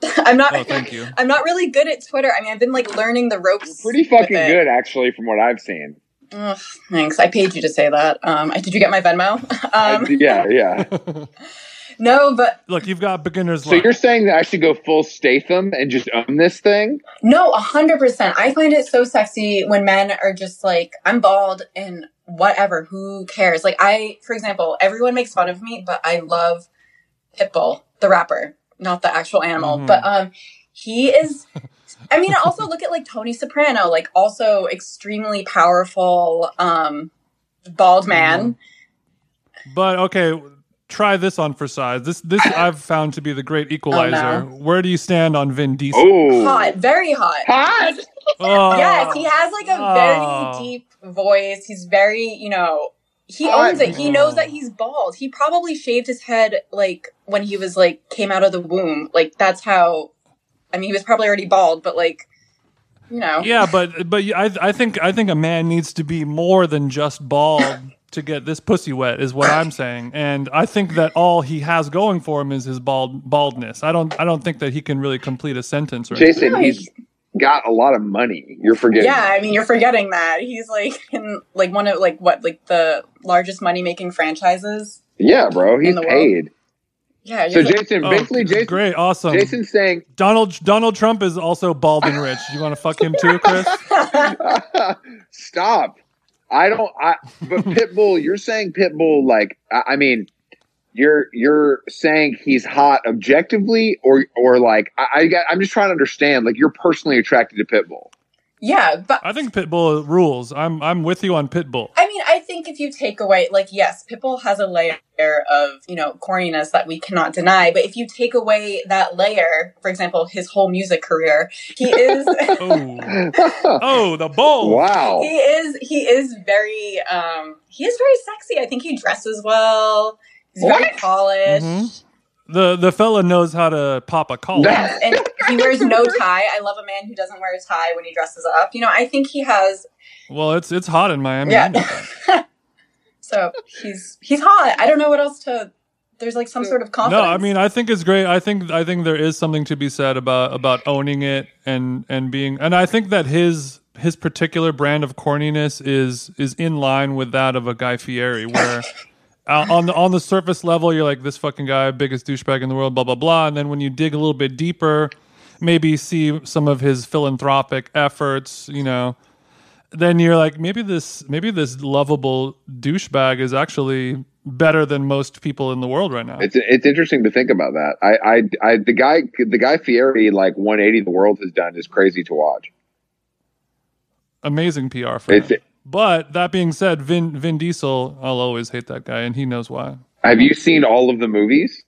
I'm not. Oh, thank you. I'm not really good at Twitter. I mean, I've been like learning the ropes. Pretty fucking good, actually, from what I've seen. Ugh, thanks. I paid you to say that. Um, did you get my Venmo? Um, yeah, yeah. no, but Look, you've got beginners. So you're saying that I should go full Statham and just own this thing? no, a hundred percent. I find it so sexy when men are just like, I'm bald and whatever. Who cares? Like I, for example, everyone makes fun of me, but I love Pitbull, the rapper, not the actual animal. Mhm. But um, he is. I mean, also look at like Tony Soprano, like also extremely powerful, um, bald man. But okay, try this on for size. This this I've found to be the great equalizer. no. Where do you stand on Vin Diesel? Oh, Hot, very hot. hot! Oh. Yes, he has like a Oh. very deep voice. He's very, you know, he Oh, owns it. He knows that he's bald. He probably shaved his head like when he was like came out of the womb. Like that's how. I mean, he was probably already bald, but like, you know. Yeah, but but I I think I think a man needs to be more than just bald to get this pussy wet is what I'm saying. And I think that all he has going for him is his bald baldness. I don't I don't think that he can really complete a sentence or anything. Jason, No, he's got a lot of money. You're forgetting. Yeah, I mean, you're forgetting that he's like in like one of like what like the largest money making franchises. Yeah, bro, he's In the world. Paid. Yeah. So Jason, Oh, basically, Jason, great, awesome. Jason's saying, Donald Donald Trump is also bald and rich. You want to fuck him too, Chris? stop. I don't. I but Pitbull, you're saying Pitbull like I, I mean, you're you're saying he's hot objectively, or or like I, I got, I'm just trying to understand. Like you're personally attracted to Pitbull. Yeah, but I think Pitbull rules. I'm I'm with you on Pitbull. I mean, I think if you take away, like, yes, Pitbull has a layer of, you know, corniness that we cannot deny. But if you take away that layer, for example, his whole music career, he is, Oh, oh, the bull. wow. he is, he is very, um, he is very sexy. I think he dresses well. He's very What? polished. Mhm. The the fella knows how to pop a collar. That- And he wears no tie. I love a man who doesn't wear a tie when he dresses up. You know, I think he has Well, it's it's hot in Miami. I know that. yeah. so he's he's hot. I don't know what else to. There's like some sort of confidence. No. I mean I think it's great. I think I think there is something to be said about about owning it and and being and I think that his his particular brand of corniness is is in line with that of a Guy Fieri where uh, on the on the surface level you're like this fucking guy biggest douchebag in the world blah blah blah and then when you dig a little bit deeper maybe see some of his philanthropic efforts, you know, then you're like maybe this maybe this lovable douchebag is actually better than most people in the world right now. It's it's interesting to think about that. I, I I the guy the guy Fieri like 180 the world has done is crazy to watch. Amazing PR for It's him. But that being said, Vin Vin Diesel, I'll always hate that guy, and he knows why. have you seen all of the movies?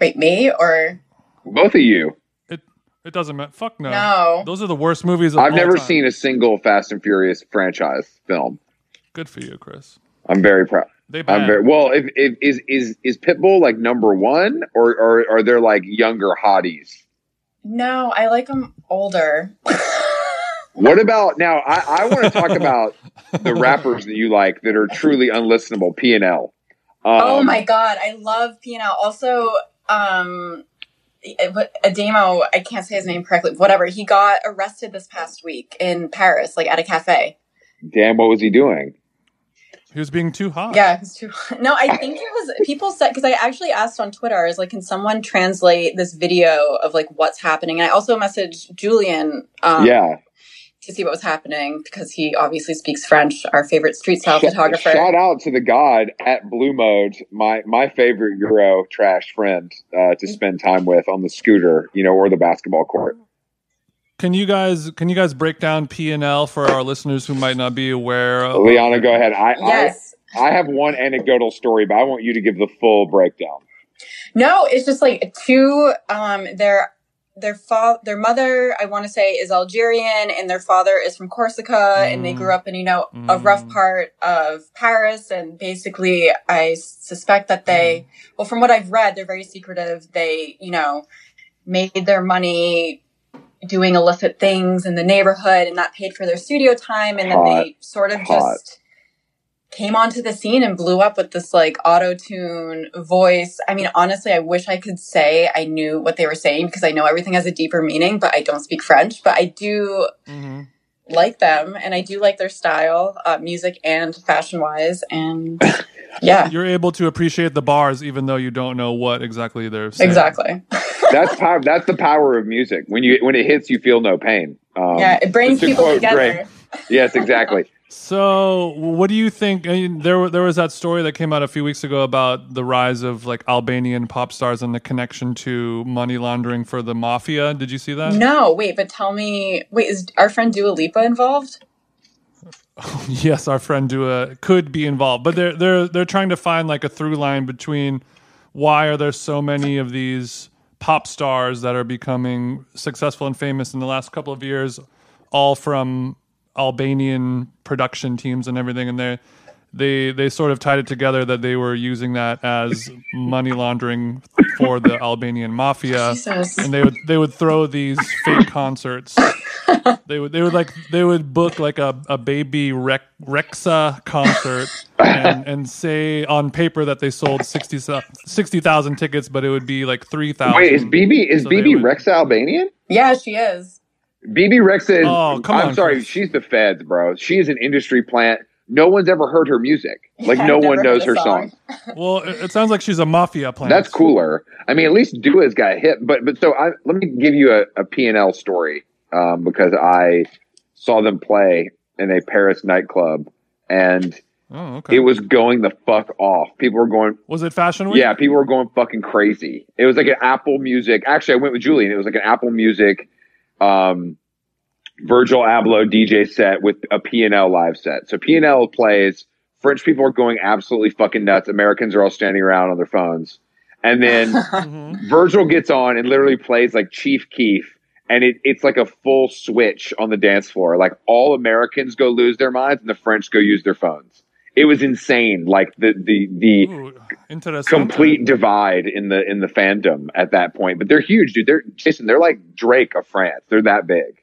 Wait, me or Both of you. It it doesn't matter. Fuck no. no? Those are the worst movies. Of I've all never time. seen a single Fast and Furious franchise film. Good for you, Chris. I'm very proud. They I'm very well. If, if, is is is Pitbull like number one, or or are there like younger hotties? No, I like them older. What about now? I, I want to talk about the rappers that you like that are truly unlistenable. PNL. Um, oh my god, I love PNL. Also, um, it- what Ademo, I can't say his name correctly. Whatever, he got arrested this past week in Paris, like at a cafe. Damn, what was he doing? He was being too hot. Yeah, it was too. No, I think it was people said because I actually asked on Twitter. I was like, "Can someone translate this video of like what's happening?" And I also messaged Julian. Um, yeah, to see what was happening because he obviously speaks French, our favorite street style Sh- photographer. Shout out to the god at Bleu Mode, my my favorite Euro trash friend uh, to spend time with on the scooter, you know, or the basketball court. Can you guys can you guys break down PNL for our listeners who might not be aware of Liana, go ahead. I, yes. I I have one anecdotal story, but I want you to give the full breakdown. No, it's just like two. Um, their their father, their mother, I want to say, is Algerian, and their father is from Corsica, and they Mm. grew up in you know a rough Mm. part of Paris, and basically, I suspect that they, well, from what I've read, they're very secretive. They, you know, made their money doing illicit things in the neighborhood, and that paid for their studio time, and then they sort of Hot. just came onto the scene and blew up with this like auto tune voice. I mean, honestly, I wish I could say I knew what they were saying because I know everything has a deeper meaning, but I don't speak French. But I do Mhm. like them and I do like their style, uh, music and fashion wise. And yeah, You're able to appreciate the bars even though you don't know what exactly they're saying. exactly. That's power. That's the power of music. When you when it hits, you feel no pain. Um, yeah, it brings to people quote together. Drake. Yes, exactly. So, what do you think? I mean, there, there was that story that came out a few weeks ago about the rise of like Albanian pop stars and the connection to money laundering for the mafia. Did you see that? No, wait, but tell me, wait, is our friend Dua Lipa involved? yes, our friend Dua could be involved, but they're they're they're trying to find like a through line between why are there so many of these pop stars that are becoming successful and famous in the last couple of years, all from Albanian production teams and everything, and they they they sort of tied it together that they were using that as money laundering for the Albanian mafia Jesus. and they would they would throw these fake concerts. they would they would like they would book like a, a Bebe Rec, Rexha concert and, and say on paper that they sold 60 60,000 tickets, but it would be like three thousand. Wait, is Bebe is So Bebe would- Rexha Albanian? Yeah, she is. Bebe Rexha is. Oh, come I'm on, sorry, Chris. she's the feds, bro. She is an industry plant. No one's ever heard her music. Like Yeah, no one knows heard her a song. song. Well, it, it sounds like she's a mafia plan. That's cooler. I mean, at least Dua's got hit. But but so I let me give you a, a PNL story um, because I saw them play in a Paris nightclub and Oh, okay. it was going the fuck off. People were going, was it Fashion Week? yeah, people were going fucking crazy. It was like an Apple Music. Actually, I went with Julian. It was like an Apple Music, um, Virgil Abloh DJ set with a PNL live set. So PNL plays. French people are going absolutely fucking nuts. Americans are all standing around on their phones. And then Mhm. Virgil gets on and literally plays like Chief Keef, and it, it's like a full switch on the dance floor. Like all Americans go lose their minds, and the French go use their phones. It was insane. Like the the the Ooh, interesting. complete divide in the in the fandom at that point. But they're huge, dude. They're Jason. They're like Drake of France. They're that big.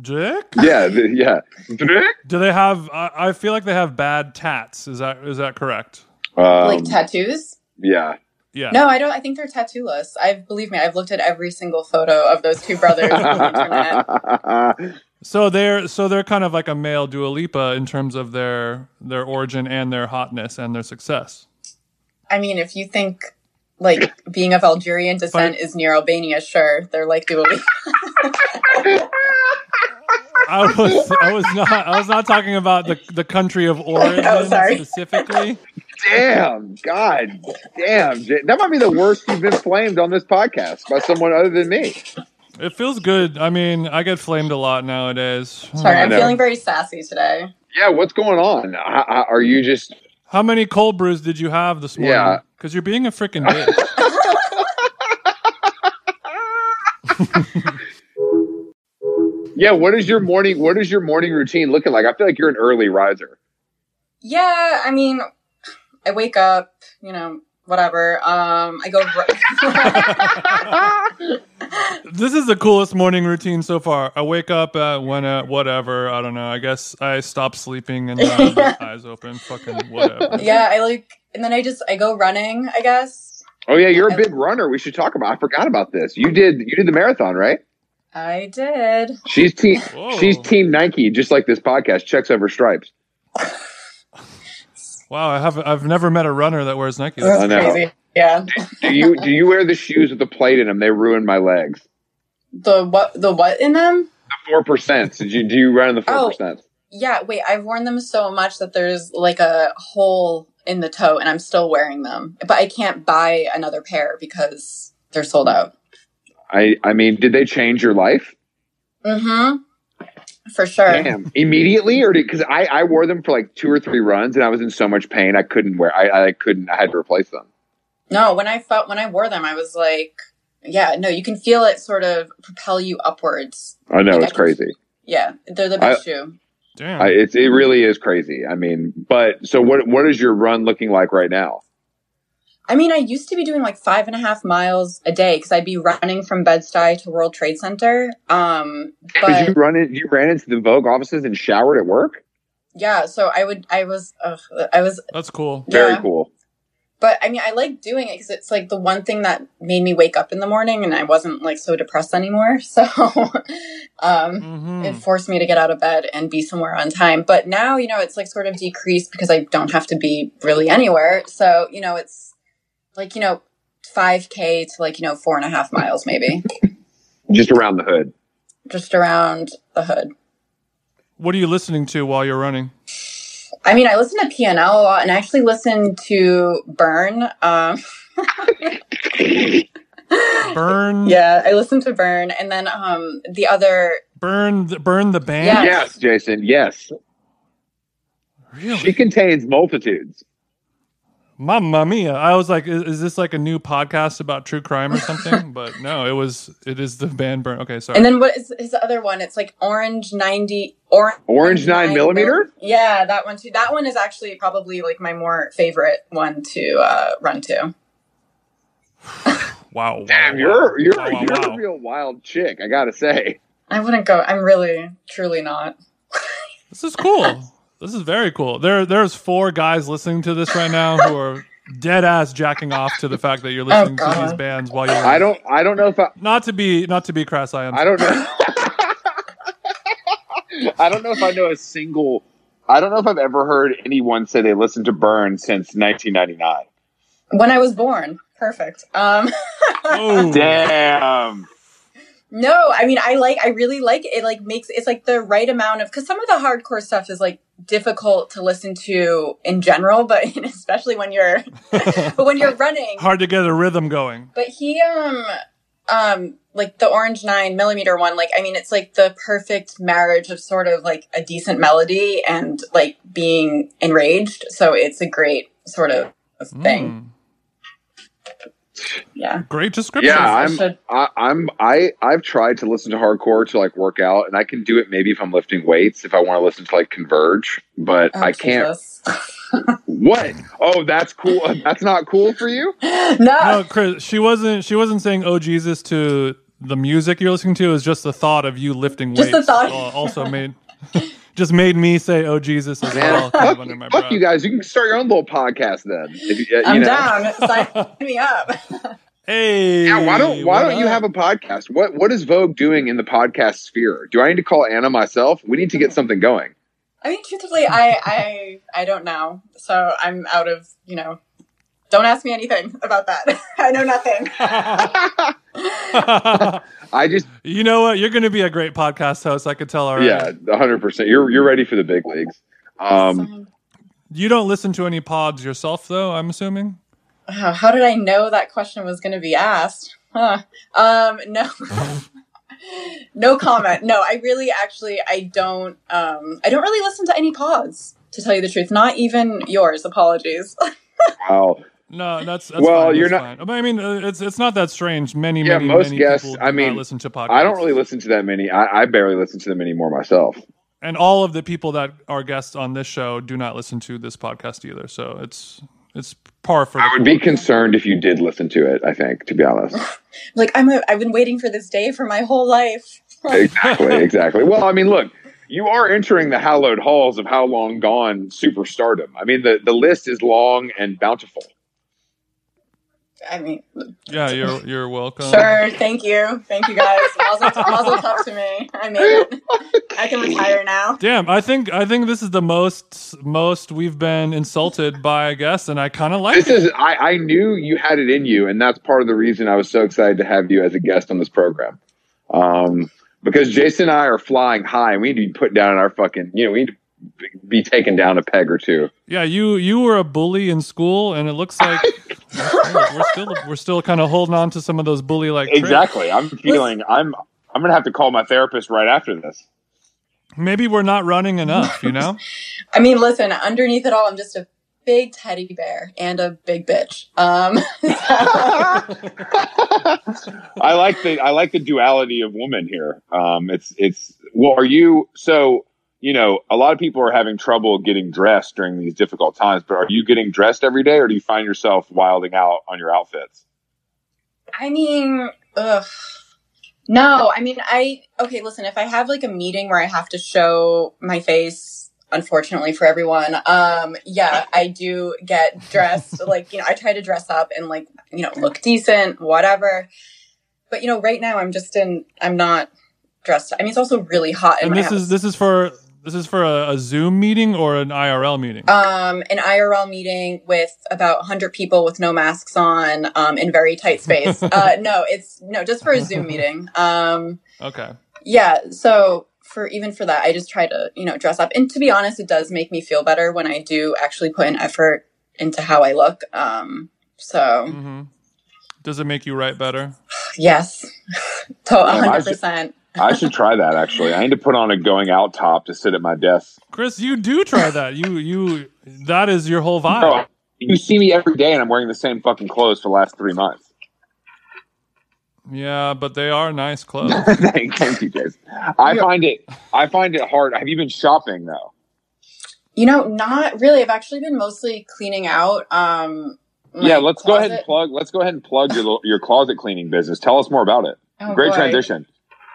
Drake? Yeah, the, yeah. Drake. Do they have? I, I feel like they have bad tats. Is that is that correct? Um, like tattoos? yeah. Yeah. No, I don't. I think they're tattooless. I believe me. I've looked at every single photo of those two brothers on the internet. So they're so they're kind of like a male Dua Lipa in terms of their their origin and their hotness and their success. I mean, if you think like being of Algerian descent is near Albania, sure, they're like Dua Lipa. I was I was not I was not talking about the the country of origin Oh, sorry. specifically. damn. God. Damn. That might be the worst you've been flamed on this podcast by someone other than me. It feels good. I mean, I get flamed a lot nowadays. Sorry, I I'm feeling very sassy today. Yeah. What's going on? H- h- Are you just How many cold brews did you have this morning? Yeah. Because you're being a freaking bitch. Yeah, what is your morning what is your morning routine looking like? I feel like you're an early riser. Yeah, I mean, I wake up, you know, whatever. Um, I go. This is the coolest morning routine so far. I wake up at when at whatever. I don't know. I guess I stop sleeping and then eyes open. Fucking whatever. yeah, I like, and then I just I go running. I guess Oh yeah, you're a big runner. We should talk about. I forgot about this. You did you did the marathon, right? I did. She's team Whoa. she's team Nike, just like this podcast. Checks over stripes. Wow, I have I've never met a runner that wears Nike. That's I know. crazy. Yeah. Do you do you wear the shoes with the plate in them? They ruin my legs. The what? The what in them? The four percent. Did you do you run in the four percent? Yeah. Wait, I've worn them so much that there's like a hole in the toe, and I'm still wearing them. But I can't buy another pair because they're sold out. I I mean, did they change your life? Mm-hmm. For sure. Damn. Immediately, or because I I wore them for like two or three runs, and I was in so much pain I couldn't wear. I I couldn't. I had to replace them. No, when I felt when I wore them, I was like, yeah, no, you can feel it sort of propel you upwards. I know Like, I it's can- crazy. Yeah, they're the best shoe. Damn. I, it's it really is crazy. I mean, but so what? What is your run looking like right now? I mean, I used to be doing like five and a half miles a day because I'd be running from Bed Stuy to World Trade Center. Um, but you run in? You ran into the Vogue offices and showered at work. yeah, so I would, I was, ugh, I was, That's cool. Very cool. but I mean, I like doing it because it's like the one thing that made me wake up in the morning and I wasn't like so depressed anymore. So, um, hmm it forced me to get out of bed and be somewhere on time. But now, you know, it's like sort of decreased because I don't have to be really anywhere. So, you know, it's like, you know, 5K to like, you know, four and a half miles maybe, Just around the hood. just around the hood. What are you listening to while you're running? I mean, I listen to PNL a lot and I actually listen to Burn. Um, Burn. yeah, I listen to Burn. And then um, the other, Burn. The, burn the band. Yeah. Yes, Jason. Yes, Really? she contains multitudes. Mamma mia! I was like, is, is this like a new podcast about true crime or something? but no, it was. It is the band burn. Okay, sorry. and then what is his other one? It's like Orange 90, or, Orange nine millimeter? Yeah, that one too. That one is actually probably like my more favorite one to uh, run to. wow. wow, Damn, wow. you're you're Wow, wow, you're wow. a real wild chick. I gotta say. I wouldn't go. I'm really, truly not. This is cool. This is very cool. There, there's four guys listening to this right now who are dead ass jacking off to the fact that you're listening to Oh, God. these bands while you're. I don't I don't know if I Not to be, not to be crass. I am. I don't know. I don't know if I know a single. I don't know if I've ever heard anyone say they listened to Burn since 1999. When I was born, perfect. Um, Oh, Damn. no, I mean, I like, I really like it. It like makes it's like the right amount of because some of the hardcore stuff is like difficult to listen to in general, but especially when you're, but when you're running, hard to get a rhythm going. But he um um like the orange nine millimeter one, like I mean it's like the perfect marriage of sort of like a decent melody and like being enraged. So it's a great sort of thing. Mm, Yeah. great description. Yeah, I I'm. should- I, I'm. I I've tried to listen to hardcore to like work out, and I can do it maybe if I'm lifting weights, if I want to listen to like Converge, but Oh, I can't. What? Oh, that's cool. That's not cool for you. no. No, Chris, she wasn't. She wasn't saying "Oh Jesus" to the music you're listening to. Is just the thought of you lifting Just the weights. thought. al- Also made, just made me say "Oh Jesus" as well, kind fuck, of under my fuck you guys. You can start your own little podcast then. If you, uh, I'm know. down. Sign me up. Hey, Yeah, why don't why don't you have a podcast? What what is Vogue doing in the podcast sphere? Do I need to call Anna myself? We need to get something going. I mean truthfully I I I don't know. So I'm out of, you know, don't ask me anything about that. I know nothing. I just you know what? You're going to be a great podcast host. I could tell already. yeah, hundred percent. You're you're ready for the big leagues. Um, You don't listen to any pods yourself, though. I'm assuming. Wow, how did I know that question was going to be asked? Huh. Um, no, no comment. No, I really, actually, I don't. Um, I don't really listen to any pods, to tell you the truth. Not even yours. Apologies. wow. No, that's, that's Well, fine, you're that's not- fine. But I mean, uh, it's it's not that strange. Many, Yeah, many, most many guests- people I mean, listen to podcasts. I don't really listen to that many. I, I barely listen to them anymore myself. and all of the people that are guests on this show do not listen to this podcast either. So it's it's par for. I would be concerned if you did listen to it. I think, to be honest. Like I'm a, I've been waiting for this day for my whole life. exactly, exactly. Well, I mean, look, you are entering the hallowed halls of how long gone superstardom. I mean, the the list is long and bountiful. I mean, Yeah, you're you're welcome. sure. Thank you, thank you guys. Mazel, mazel tov to me. I made it. I can retire now. Damn, I think I think this is the most most we've been insulted by a guest, and I kind of like This it. is I, I knew you had it in you, and that's part of the reason I was so excited to have you as a guest on this program. Um, because Jason and I are flying high, and we need to be put down in our fucking, you know, we need to be taken down a peg or two. Yeah, you you were a bully in school, and it looks like we're still we're still kind of holding on to some of those bully like Exactly. I'm feeling I'm I'm gonna have to call my therapist right after this. Maybe we're not running enough, you know. I mean, listen. Underneath it all, I'm just a big teddy bear and a big bitch. Um, I like the I like the duality of woman here. Um, it's it's well, are you so you know a lot of people are having trouble getting dressed during these difficult times, but are you getting dressed every day, or do you find yourself wilding out on your outfits? I mean, ugh. No, I mean, I okay. Listen, if I have like a meeting where I have to show my face, unfortunately for everyone, um, yeah, I do get dressed. like you know, I try to dress up and like you know look decent, whatever. But you know, right now I'm just in. I'm not dressed. I mean, it's also really hot in And my this house. is this is for this is for a, a Zoom meeting or an IRL meeting. um, an IRL meeting with about 100 people with no masks on um, in very tight space. uh, no, it's no, just for a Zoom meeting. Um, Okay. yeah, so for even for that, I just try to you know dress up. And to be honest, it does make me feel better when I do actually put an effort into how I look. Um, so hmm Does it make you write better? yes, to I 100. Should- percent I should try that actually. I need to put on a going out top to sit at my desk. Chris, you do try that. You you that is your whole vibe. Bro, you see me every day, and I'm wearing the same fucking clothes for the last three months. Yeah, but they are nice clothes. thank, thank you, Jason. I find it I find it hard. Have you been shopping though? You know, not really. I've actually been mostly cleaning out. Um, my yeah, let's go ahead and plug. Let's go ahead and plug your your closet cleaning business. Tell us more about it. Oh, Great boy. transition.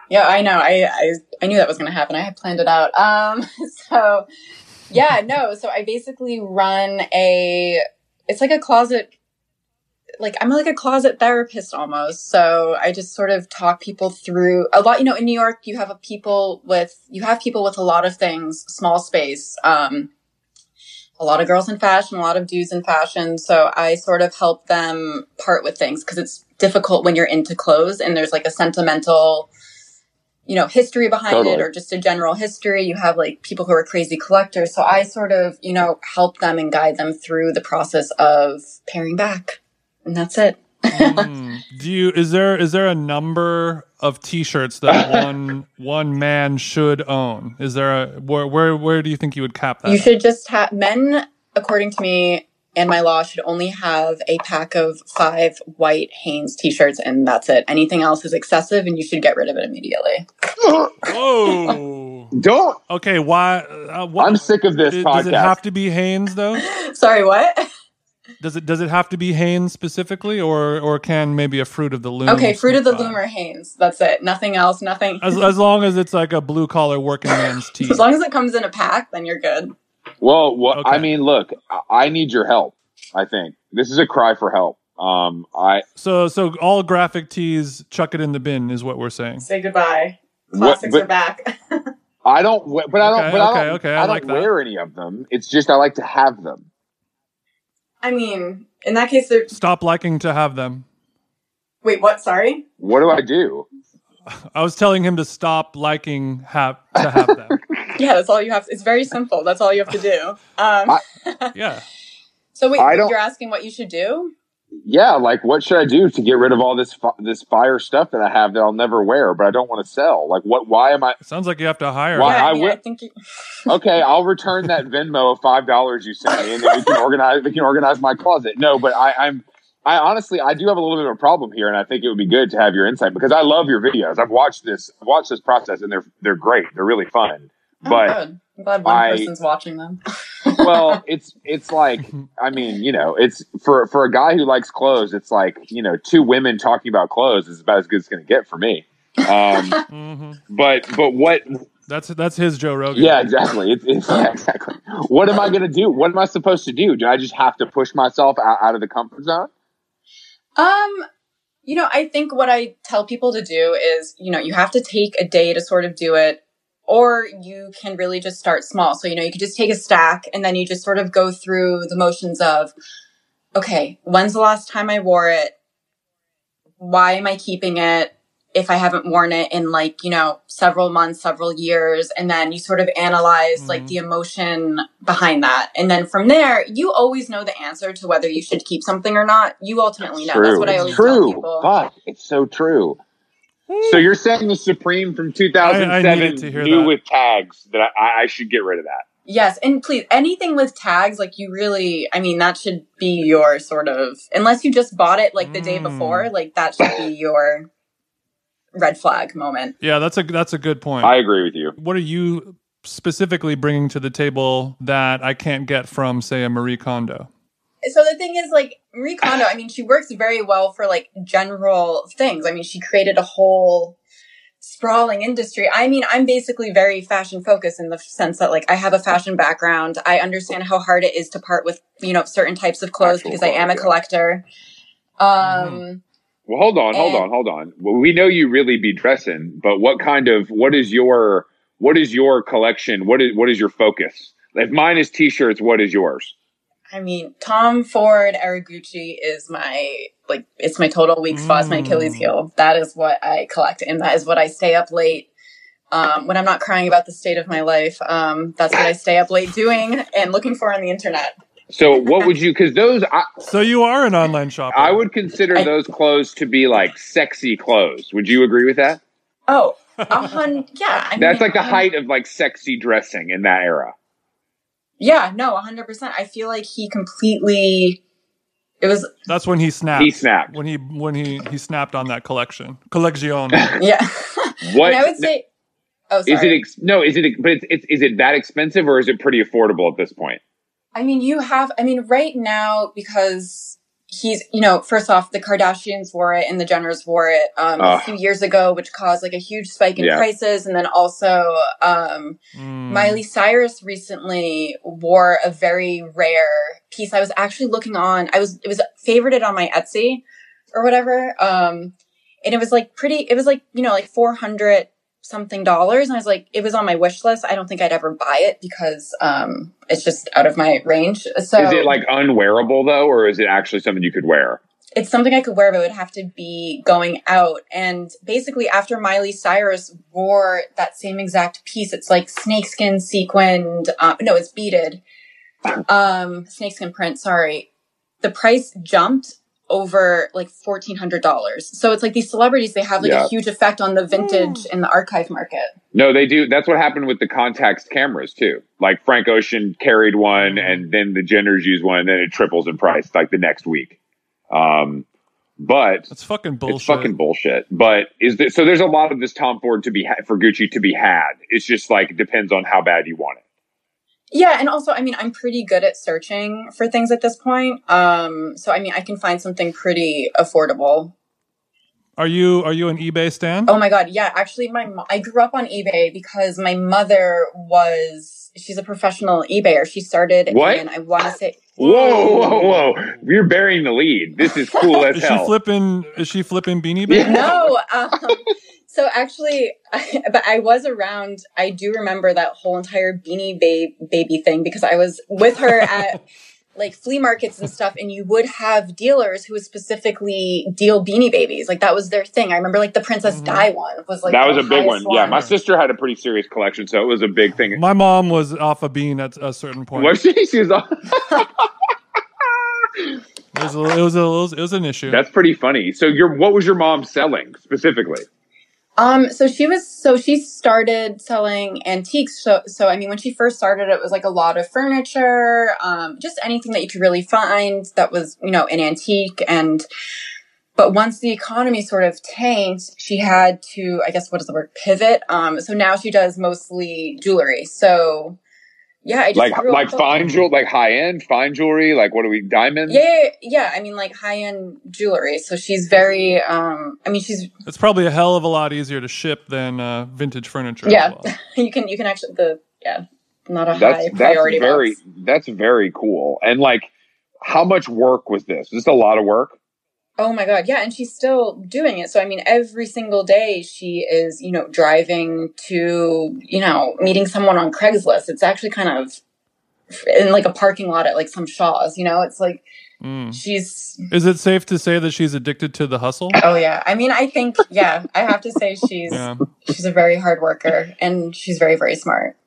Yeah, I know. I, I I knew that was going to happen. I had planned it out. Um, so yeah, no. So I basically run a. It's like a closet. Like I'm like a closet therapist almost. So I just sort of talk people through a lot. You know, in New York, you have a people with you have people with a lot of things, small space. Um, a lot of girls in fashion, a lot of dudes in fashion. So I sort of help them part with things because it's difficult when you're into clothes and there's like a sentimental you know, history behind Totally. it or just a general history. You have like people who are crazy collectors. So I sort of, you know, help them and guide them through the process of pairing back. And that's it. Hmm. Do you is there is there a number of T-shirts that one one man should own? Is there a where where where do you think you would cap that? You at? should just have men, according to me and my law, should only have a pack of five white Hanes t-shirts and that's it. Anything else is excessive and you should get rid of it immediately. Whoa. Don't. Okay, why? Uh, what, I'm sick of this does, podcast. does it have to be Hanes though? Sorry, what? Does it does it have to be Hanes specifically, or or can maybe a fruit of the loom? Okay, fruit of the loom or Hanes. That's it. Nothing else. Nothing. As as long as it's like a blue collar working man's tee. As long as it comes in a pack, then you're good. Well, what Okay. I mean, look, I- I need your help. I think this is a cry for help. Um, I So so all graphic tees, chuck it in the bin, is what we're saying. Say goodbye. What- Classics but- are back. I don't, but I don't, Okay, but I okay, don't, okay, I I, like don't that. wear any of them. It's just I like to have them. I mean, in that case, there. Stop liking to have them. Wait, what? Sorry. What do I do? I was telling him to stop liking have to have them. Yeah, that's all you have. It's very simple. That's all you have to do. Um, Yeah. so wait, I don't- you're asking what you should do? Yeah, like what should I do to get rid of all this fi- this fire stuff that I have that I'll never wear, but I don't want to sell? Like what? Why am I? It sounds like you have to hire. Why- yeah, I I, mean, will- I think. You, Okay, I'll return that Venmo of five dollars you sent me, and then we can organize. We can organize my closet. No, but I, I'm. I honestly, I do have a little bit of a problem here, and I think it would be good to have your insight because I love your videos. I've watched this, I've watched this process, and they're they're great. They're really fun. Oh, But good. I'm glad one I- person's watching them. well, it's it's like I mean, you know, it's for for a guy who likes clothes, it's like you know, two women talking about clothes is about as good as it's going to get for me. Um, hmm but but what? That's that's his Joe Rogan. Yeah, exactly. It's, it's yeah, exactly. What am I going to do? What am I supposed to do? Do I just have to push myself out, out of the comfort zone? Um, you know, I think what I tell people to do is, you know, you have to take a day to sort of do it, or you can really just start small. So, you know, you could just take a stack and then you just sort of go through the motions of, okay, when's the last time I wore it? Why am I keeping it? If I haven't worn it in like, you know, several months, several years, and then you sort of analyze like Mhm. the emotion behind that. And then from there, you always know the answer to whether you should keep something or not. You ultimately know. That's what I It's always tell true. people. Fuck, it's so true. So you're saying the Supreme from I- I 2007 to knew that. with tags that I, I should get rid of that. Yes, and please, anything with tags, like you really, I mean, that should be your sort of, unless you just bought it like the day Mm. before, like that should be your red flag moment. Yeah, that's a that's a good point. I agree with you. what are you specifically bringing to the table that I can't get from, say, a Marie Kondo? So the thing is, like Marie Kondo, I mean, she works very well for like general things. I mean, she created a whole sprawling industry. I mean, I'm basically very fashion focused in the sense that like I have a fashion background. I understand how hard it is to part with, you know, certain types of clothes Actual because I am a yeah. collector. Um, Well, hold on, hold And- on, hold on. Well, we know you really be dressing, but what kind of what is your what is your collection? What is what is your focus? If mine is t-shirts, what is yours? I mean, Tom Ford era Gucci is my like it's my total weak spot, it's my Achilles Mm. heel. That is what I collect, and that is what I stay up late. Um, when I'm not crying about the state of my life, um, that's what I stay up late doing and looking for on the internet. So, what would you? Because those, I, So you are an online shopper. I would consider I- those clothes to be like sexy clothes. Would you agree with that? Oh, a hun- yeah. I That's mean, like the I'm- height of like sexy dressing in that era. Yeah, no, hundred percent. I feel like he completely. It was That's when he snapped. He snapped. when he when he he snapped on that collection. Collection. yeah. What and I would say, oh, sorry. is it? Ex- no, is it? But it's, it's is it that expensive or is it pretty affordable at this point? I mean, you have, I mean, right now, because he's, you know, first off, the Kardashians wore it and the Jenners wore it um, a few years ago, which caused like a huge spike in Yeah. prices. And then also, um, Mm. Miley Cyrus recently wore a very rare piece. I was actually looking on, I was, it was favorited on my Etsy or whatever. Um, and it was like pretty, it was like, you know, like 400 something dollars. And I was like, it was on my wish list. I don't think I'd ever buy it because, um, it's just out of my range. So is it like unwearable though, or is it actually something you could wear? it's something I could wear, but it would have to be going out. And basically, after Miley Cyrus wore that same exact piece, it's like snakeskin sequined. Um, no, it's beaded. Um, snakeskin print. Sorry, the price jumped over like fourteen hundred dollars. So it's like these celebrities they have like Yeah. a huge effect on the vintage and the archive market. No, they do. That's what happened with the Contax cameras too. Like Frank Ocean carried one, and then the Jenners use one, and then it triples in price like the next week. Um, but That's fucking bullshit. it's fucking bullshit. But is there, so there's a lot of this Tom Ford to be ha- for Gucci to be had. It's just like depends on how bad you want it. Yeah, and also, I mean, I'm pretty good at searching for things at this point. Um, so I mean, I can find something pretty affordable Are you are you an eBay stan? Oh my god, yeah. Actually, my mo- I grew up on eBay because my mother was she's a professional eBayer. She started What? in I want to say Whoa, whoa, whoa! You're burying the lead. This is cool as hell. Is she flipping? Is she flipping beanie Yeah. babies? no. Um, so actually, but I was around. I do remember that whole entire Beanie ba- Baby thing because I was with her at like flea markets and stuff, and you would have dealers who would specifically deal Beanie Babies. Like that was their thing. I remember like the Princess Mhm. Di one was like that was a big one. highest Yeah, my sister had a pretty serious collection, so it was a big thing. My mom was off a bean at a certain point. Was she? She was on- It was a, it was a, it was an issue. That's pretty funny. So, your what was your mom selling specifically? Um, so she was, so she started selling antiques. So, so I mean, when she first started, it was like a lot of furniture, um, just anything that you could really find that was, you know, an antique. And but once the economy sort of tanked, she had to, I guess, what is the word? Pivot. Um, so now she does mostly jewelry. So yeah, I just like grew like with- fine jewel, like high end fine jewelry. Like what are we diamonds? Yeah, yeah, yeah. I mean, like high end jewelry. So she's very. Um, I mean, she's It's probably a hell of a lot easier to ship than uh, vintage furniture. yeah. well. you can you can actually the yeah not a high That's that's priority very box. that's very cool. And like, how much work was this? Was this a lot of work? Oh my god, yeah, and she's still doing it. So I mean, every single day she is, you know, driving to, you know, meeting someone on Craigslist. It's actually kind of in like a parking lot at like some Shaw's. You know, it's like Mm. she's. Is it safe to say that she's addicted to the hustle? Oh yeah, I mean, I think yeah, I have to say she's Yeah. she's a very hard worker and she's very very smart.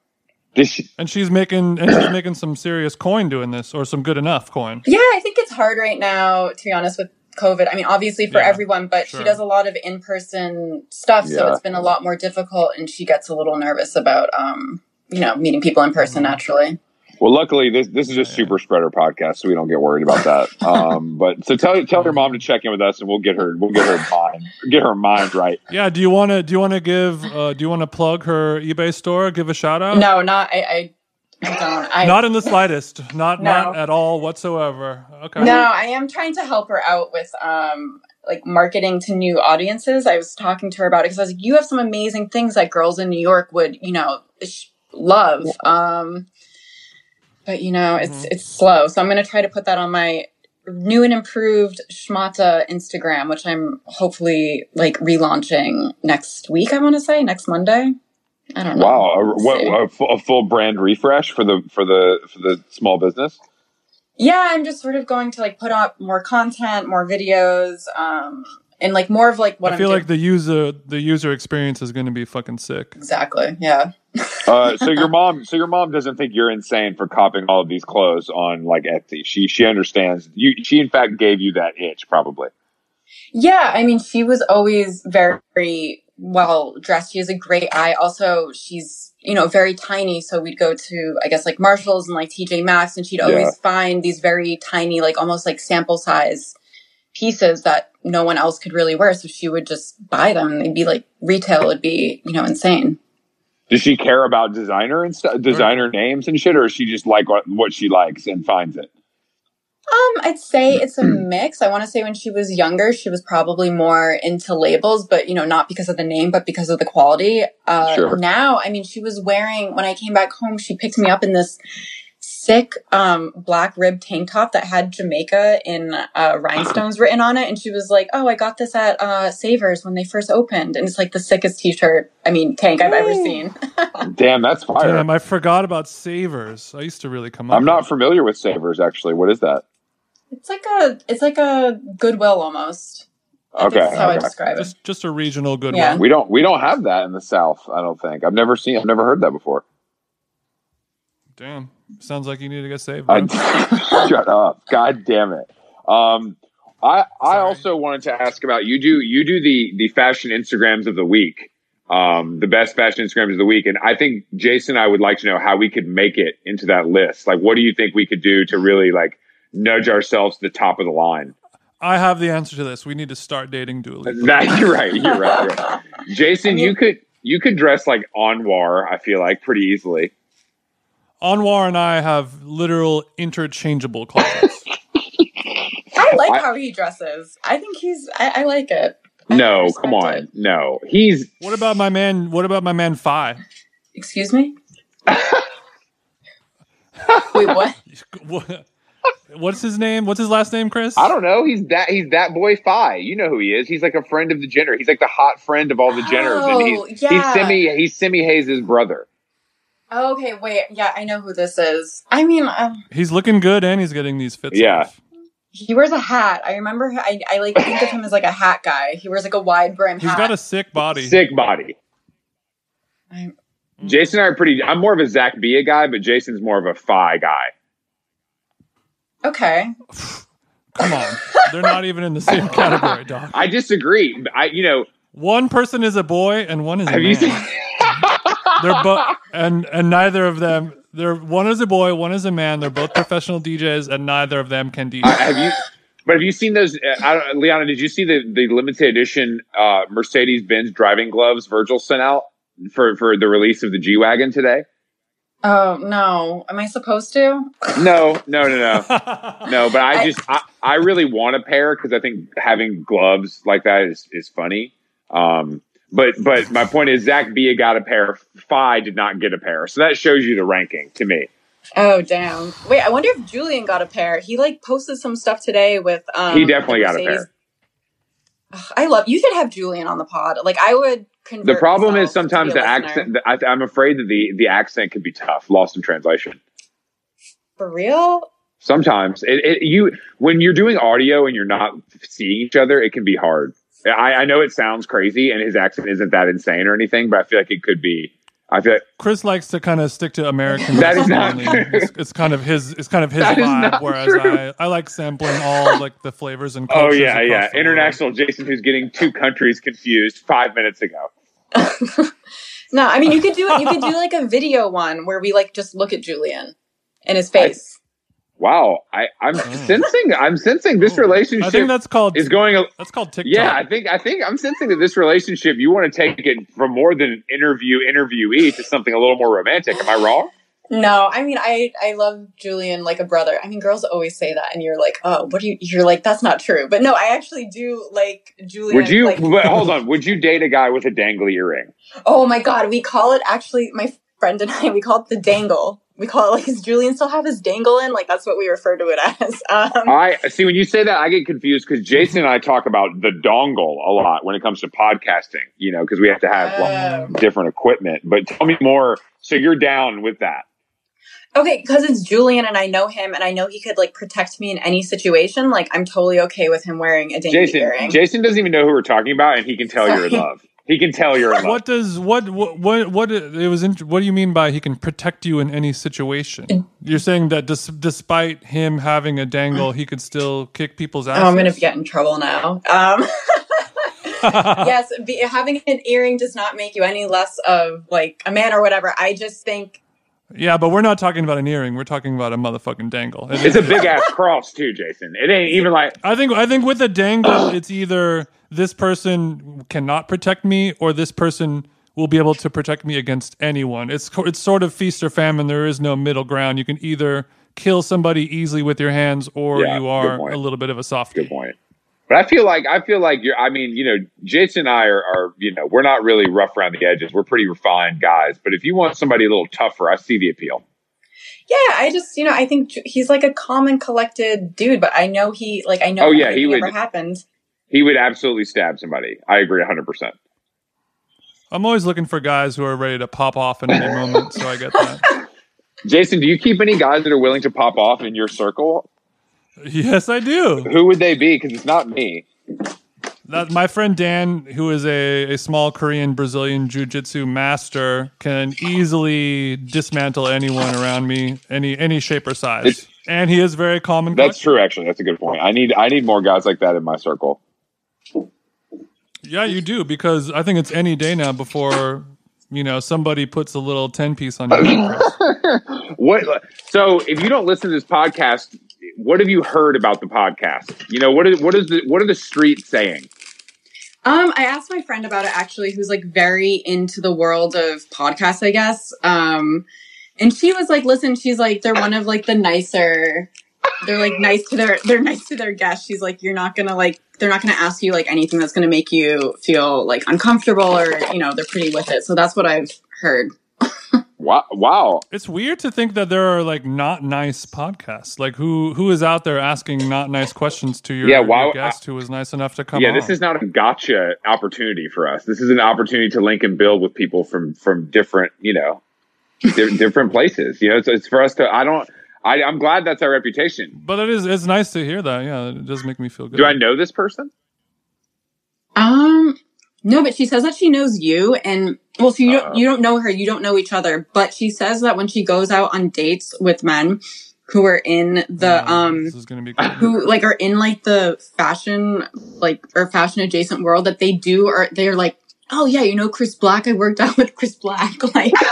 She, And she's making and she's making some serious coin doing this, or some good enough coin. Yeah, I think it's hard right now, to be honest, with COVID. I mean, obviously for Yeah, everyone, but sure. she does a lot of in person stuff, so it's been a lot more difficult, and she gets a little nervous about, um, you know, meeting people in person Mm-hmm. naturally. well, luckily this this is a super spreader podcast, so we don't get worried about that. Um, but so tell tell your mom to check in with us, and we'll get her we'll get her mind get her mind right. Yeah. Do you want to? Do you want to give? Uh, do you want to plug her eBay store? Give a shout out. No, not I. I, I don't. I, Not in the slightest. Not No. not at all whatsoever. Okay. No, I am trying to help her out with um like marketing to new audiences. I was talking to her about it because I was like, you have some amazing things that girls in New York would, you know, sh- love. Um, but you know, it's it's slow. So I'm going to try to put that on my new and improved Schmata Instagram, which I'm hopefully like relaunching next week. I want to say next Monday. I don't know. Wow, a, what, a, full, a full brand refresh for the for the for the small business. Yeah, I'm just sort of going to like put up more content, more videos, um, and like more of like what I am feel doing. like the user the user experience is going to be fucking sick. exactly. Yeah. Uh, so your mom, so your mom doesn't think you're insane for copying all of these clothes on like Etsy. She she understands. You she in fact gave you that itch probably. Yeah, I mean, she was always very well dressed. She has a great eye. Also, she's, you know, very tiny. So we'd go to, I guess, like Marshalls and like TJ Maxx, and she'd always Yeah. find these very tiny, like almost like sample size pieces that no one else could really wear. So she would just buy them. They'd be like retail would be, you know, insane. Does she care about designer and stuff, designer mm-hmm. names and shit, or is she just like what what she likes and finds it? Um, I'd say it's a mix. I want to say when she was younger, she was probably more into labels, but you know, not because of the name, but because of the quality. Uh, Sure. now, I mean, she was wearing, when I came back home, she picked me up in this sick, um, black rib tank top that had Jamaica in, uh, rhinestones written on it. And she was like, Oh, I got this at, uh, Savers when they first opened. And it's like the sickest t-shirt, I mean, tank I've ever seen. Damn, that's fire. Damn, I forgot about Savers. I used to really come up. I'm not familiar with Savers actually. What is that? It's like a, it's like a Goodwill almost. I Okay, That's how I okay. describe it. just just a regional Goodwill. Yeah. We don't we don't have that in the South. I don't think. I've never seen. I've never heard that before. Damn, sounds like you need to get saved. I, shut up! God damn it. Um, I I Sorry. also wanted to ask about you do you do the the fashion Instagrams of the week, um, the best fashion Instagrams of the week, and I think Jason, and I would like to know how we could make it into that list. Like, what do you think we could do to really like nudge ourselves to the top of the line? I have the answer to this. We need to start dating Dooley. That you're right. You're right. You're right. Jason, I mean- you could you could dress like Anwar. I feel like pretty easily. Anwar and I have literal interchangeable closets. I like I- how he dresses. I think he's. I, I like it. I No, come on, it. no. He's what about my man? What about my man Fai? Excuse me. Wait, what? What- What's his name? What's his last name, Chris? I don't know. He's that he's that boy Fai. You know who he is. He's like a friend of the Jenner. He's like the hot friend of all the Jenners, Oh, and he's yeah. he's Simi he's Simi Hayes' brother. Oh, okay, wait. Yeah, I know who this is. I mean, um, He's looking good and he's getting these fits. Yeah. off. he wears a hat. I remember. I, I like think of him as like a hat guy. He wears like a wide brim He's hat. got a sick body. Sick body. I'm- Jason and I are pretty. I'm more of a Zach Bia guy, but Jason's more of a Fai guy. Okay. Come on, they're not even in the same category, dog. I disagree. I you know One person is a boy and one is a have man. you seen? They're both, and and neither of them. They're one is a boy, one is a man. They're both professional DJs, and neither of them can DJ. have you? But have you seen those, uh, I Liana? Did you see the the limited edition uh, Mercedes Benz driving gloves Virgil sent out for for the release of the G wagon today? Oh no, am I supposed to? No, no, no, no, no. But I just I, I really want a pair because I think having gloves like that is is funny. Um, but but my point is Zach Bia got a pair. Fai did not get a pair, so that shows you the ranking to me. Oh damn! Wait, I wonder if Julian got a pair. He like posted some stuff today with. Um, He definitely got a pair. Ugh, I love. You could have Julian on the pod. Like I would. The problem is sometimes the listener. accent. The, I, I'm afraid that the the accent could be tough, lost in translation. For real? Sometimes it, it you when you're doing audio and you're not seeing each other, it can be hard. I, I know it sounds crazy, and his accent isn't that insane or anything, but I feel like it could be. I feel like, Chris likes to kind of stick to American. That is not only. true. It's, it's kind of his. It's kind of his That is vibe. Whereas true. I, I like sampling all like the flavors and. oh cultures yeah, yeah, the world. international Jason, who's getting two countries confused five minutes ago. No, I mean you could do it. You could do like a video one where we like just look at Julian and his face. Wow, I, I'm mm. sensing. I'm sensing this relationship I think that's called. is going. A, that's called TikTok. yeah, I think. I think I'm sensing that this relationship you want to take it from more than an interview interviewee to something a little more romantic. Am I wrong? No, I mean I I love Julian like a brother. I mean girls always say that, and you're like, oh, what do you? You're like that's not true. But no, I actually do like Julian. Would you? Like, hold on. Would you date a guy with a dangly earring? oh my god, we call it actually. My friend and I we call it the dangle. We call it like does Julian still have his dangle in? Like that's what we refer to it as. Um, I see when you say that, I get confused because Jason and I talk about the dongle a lot when it comes to podcasting. You know, because we have to have like, different equipment. But tell me more. So you're down with that? Okay, because it's Julian and I know him and I know he could like protect me in any situation. Like I'm totally okay with him wearing a dinky Jason, earring. Jason doesn't even know who we're talking about, and he can tell you're in love. He can tell you're in love. What does what what what what it was? int- What do you mean by he can protect you in any situation? You're saying that dis- despite him having a dangle, he could still kick people's ass. oh, I'm gonna get in trouble now. Um, yes, be, having an earring does not make you any less of like a man or whatever. I just think yeah, but we're not talking about an earring. We're talking about a motherfucking dangle. It It's a big ass cross too, Jason. It ain't even like I think I think with a dangle, it's either this person cannot protect me or this person will be able to protect me against anyone. It's it's sort of feast or famine. There is no middle ground. You can either kill somebody easily with your hands or Yeah, you are a little bit of a soft. good point. But I feel like I feel like you're. I mean, you know, Jason and I are, are, you know, we're not really rough around the edges. We're pretty refined guys. But if you want somebody a little tougher, I see the appeal. yeah, I just you know I think he's like a calm and collected dude, but I know he like I know Oh, yeah, he would- ever happened. He would absolutely stab somebody. I agree 100. percent I'm always looking for guys who are ready to pop off in any moment. So I get that. Jason, do you keep any guys that are willing to pop off in your circle? Yes, I do. Who would they be? Because it's not me. That my friend Dan, who is a, a small Korean Brazilian jiu-jitsu master, can easily dismantle anyone around me, any any shape or size. It's- and he is very calm and That's true. Actually, that's a good point. I need I need more guys like that in my circle. Yeah, you do because I think it's any day now before you know somebody puts a little ten piece on your. What? So, if you don't listen to this podcast, what have you heard about the podcast? You know, what is what is the what are the streets saying? Um, I asked my friend about it actually, who's like very into the world of podcasts, I guess. Um, and she was like, listen, she's like, they're one of like the nicer, they're like nice to their, they're nice to their guests. She's like, you're not gonna like, they're not gonna ask you like anything that's gonna make you feel like uncomfortable or, you know, they're pretty with it. So that's what I've heard. Wow! Wow! It's weird to think that there are like not nice podcasts. Like who who is out there asking not nice questions to your, Yeah, why- your guest who was nice enough to come yeah, on? this is not a gotcha opportunity for us. This is an opportunity to link and build with people from from different, you know, di- different places. You know, so it's for us to. I don't. I, I'm glad that's our reputation. but it is it's nice to hear that. Yeah, it does make me feel good. Do I know this person? Um, no, but she says that she knows you, and well, so you don't you don't know her, you don't know each other, but she says that when she goes out on dates with men who are in the Oh, um this is gonna be good. who like are in like the fashion like or fashion adjacent world that they do or they're like oh yeah you know chris black? I worked out with chris black. Like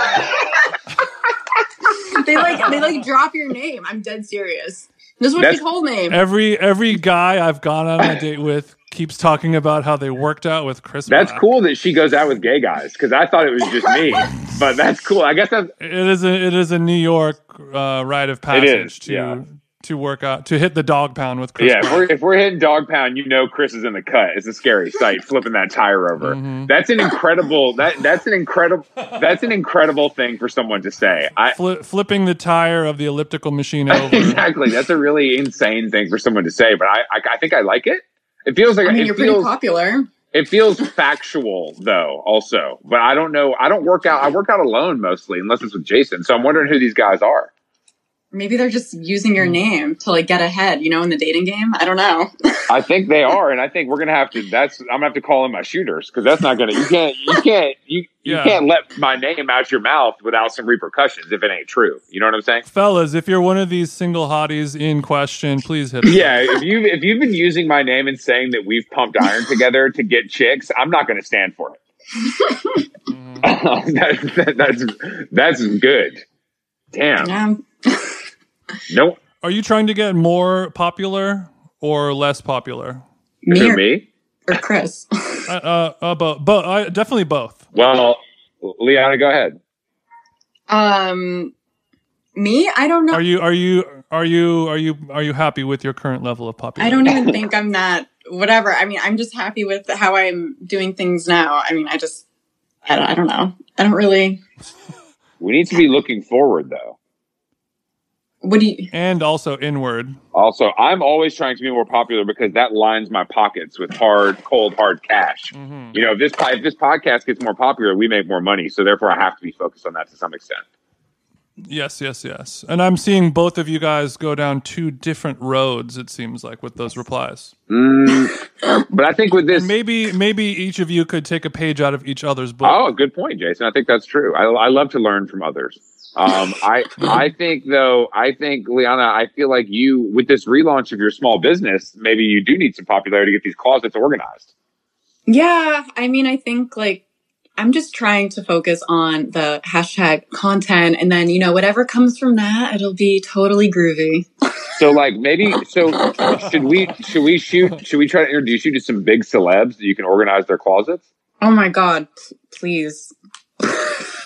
they like they like drop your name. I'm dead serious This is what That's- she told me. Every every guy I've gone on a date with keeps talking about how they worked out with Chris. That's Black. cool that she goes out with gay guys because I thought it was just me. but that's cool. I guess that's It is a it is a New York uh, rite of passage is, to yeah. To work out to hit the dog pound with Chris. yeah. If we're if we're hitting dog pound, you know Chris is in the cut. It's a scary sight flipping that tire over. Mhm. That's an incredible. That that's an incredible. That's an incredible thing for someone to say. I Fli flipping the tire of the elliptical machine over. exactly. That's a really insane thing for someone to say. But I I, I think I like it. It feels like I mean, it you're pretty popular. it feels factual though. Also, but I don't know. I don't work out. I work out alone mostly, unless it's with Jason. So I'm wondering who these guys are. Maybe they're just using your name to like get ahead, you know, in the dating game. I don't know. I think they are, and I think we're gonna have to. That's I'm gonna have to call in my shooters because that's not gonna. You can't. You can't. You you Yeah. can't let my name out your mouth without some repercussions if it ain't true. You know what I'm saying? Fellas, if you're one of these single hotties in question, please hit. Yeah. If you if you've been using my name and saying that we've pumped iron together to get chicks, I'm not gonna stand for it. Mhm. that, that, that's that's good. Damn. Yeah. Nope. Are you trying to get more popular or less popular? Me Who, or, me? or Chris. Uh, uh, uh both, bo- uh, definitely both. Well, Liana, go ahead. um, me? I don't know. Are you are you are you are you are you happy with your current level of popularity? I don't even think I'm that. Whatever. I mean, I'm just happy with how I'm doing things now. I mean, I just, I don't, I don't know. I don't really. We need to be looking forward, though. What do you? And also inward. Also, I'm always trying to be more popular because that lines my pockets with hard, cold, hard cash. Mhm. You know, if this if this podcast gets more popular, we make more money. So therefore, I have to be focused on that to some extent. Yes, yes, yes. And I'm seeing both of you guys go down two different roads. It seems like with those replies. Mm, but I think with this, And maybe maybe each of you could take a page out of each other's book. oh, good point, Jason. I think that's true. I, I love to learn from others. Um, I I think though, I think Liana, I feel like you with this relaunch of your small business, maybe you do need some popularity to get these closets organized. Yeah. I mean, I think like I'm just trying to focus on the hashtag content and then, you know, whatever comes from that, it'll be totally groovy. So like maybe so should we should we shoot should we try to introduce you to some big celebs that you can organize their closets? Oh my God. p- Please.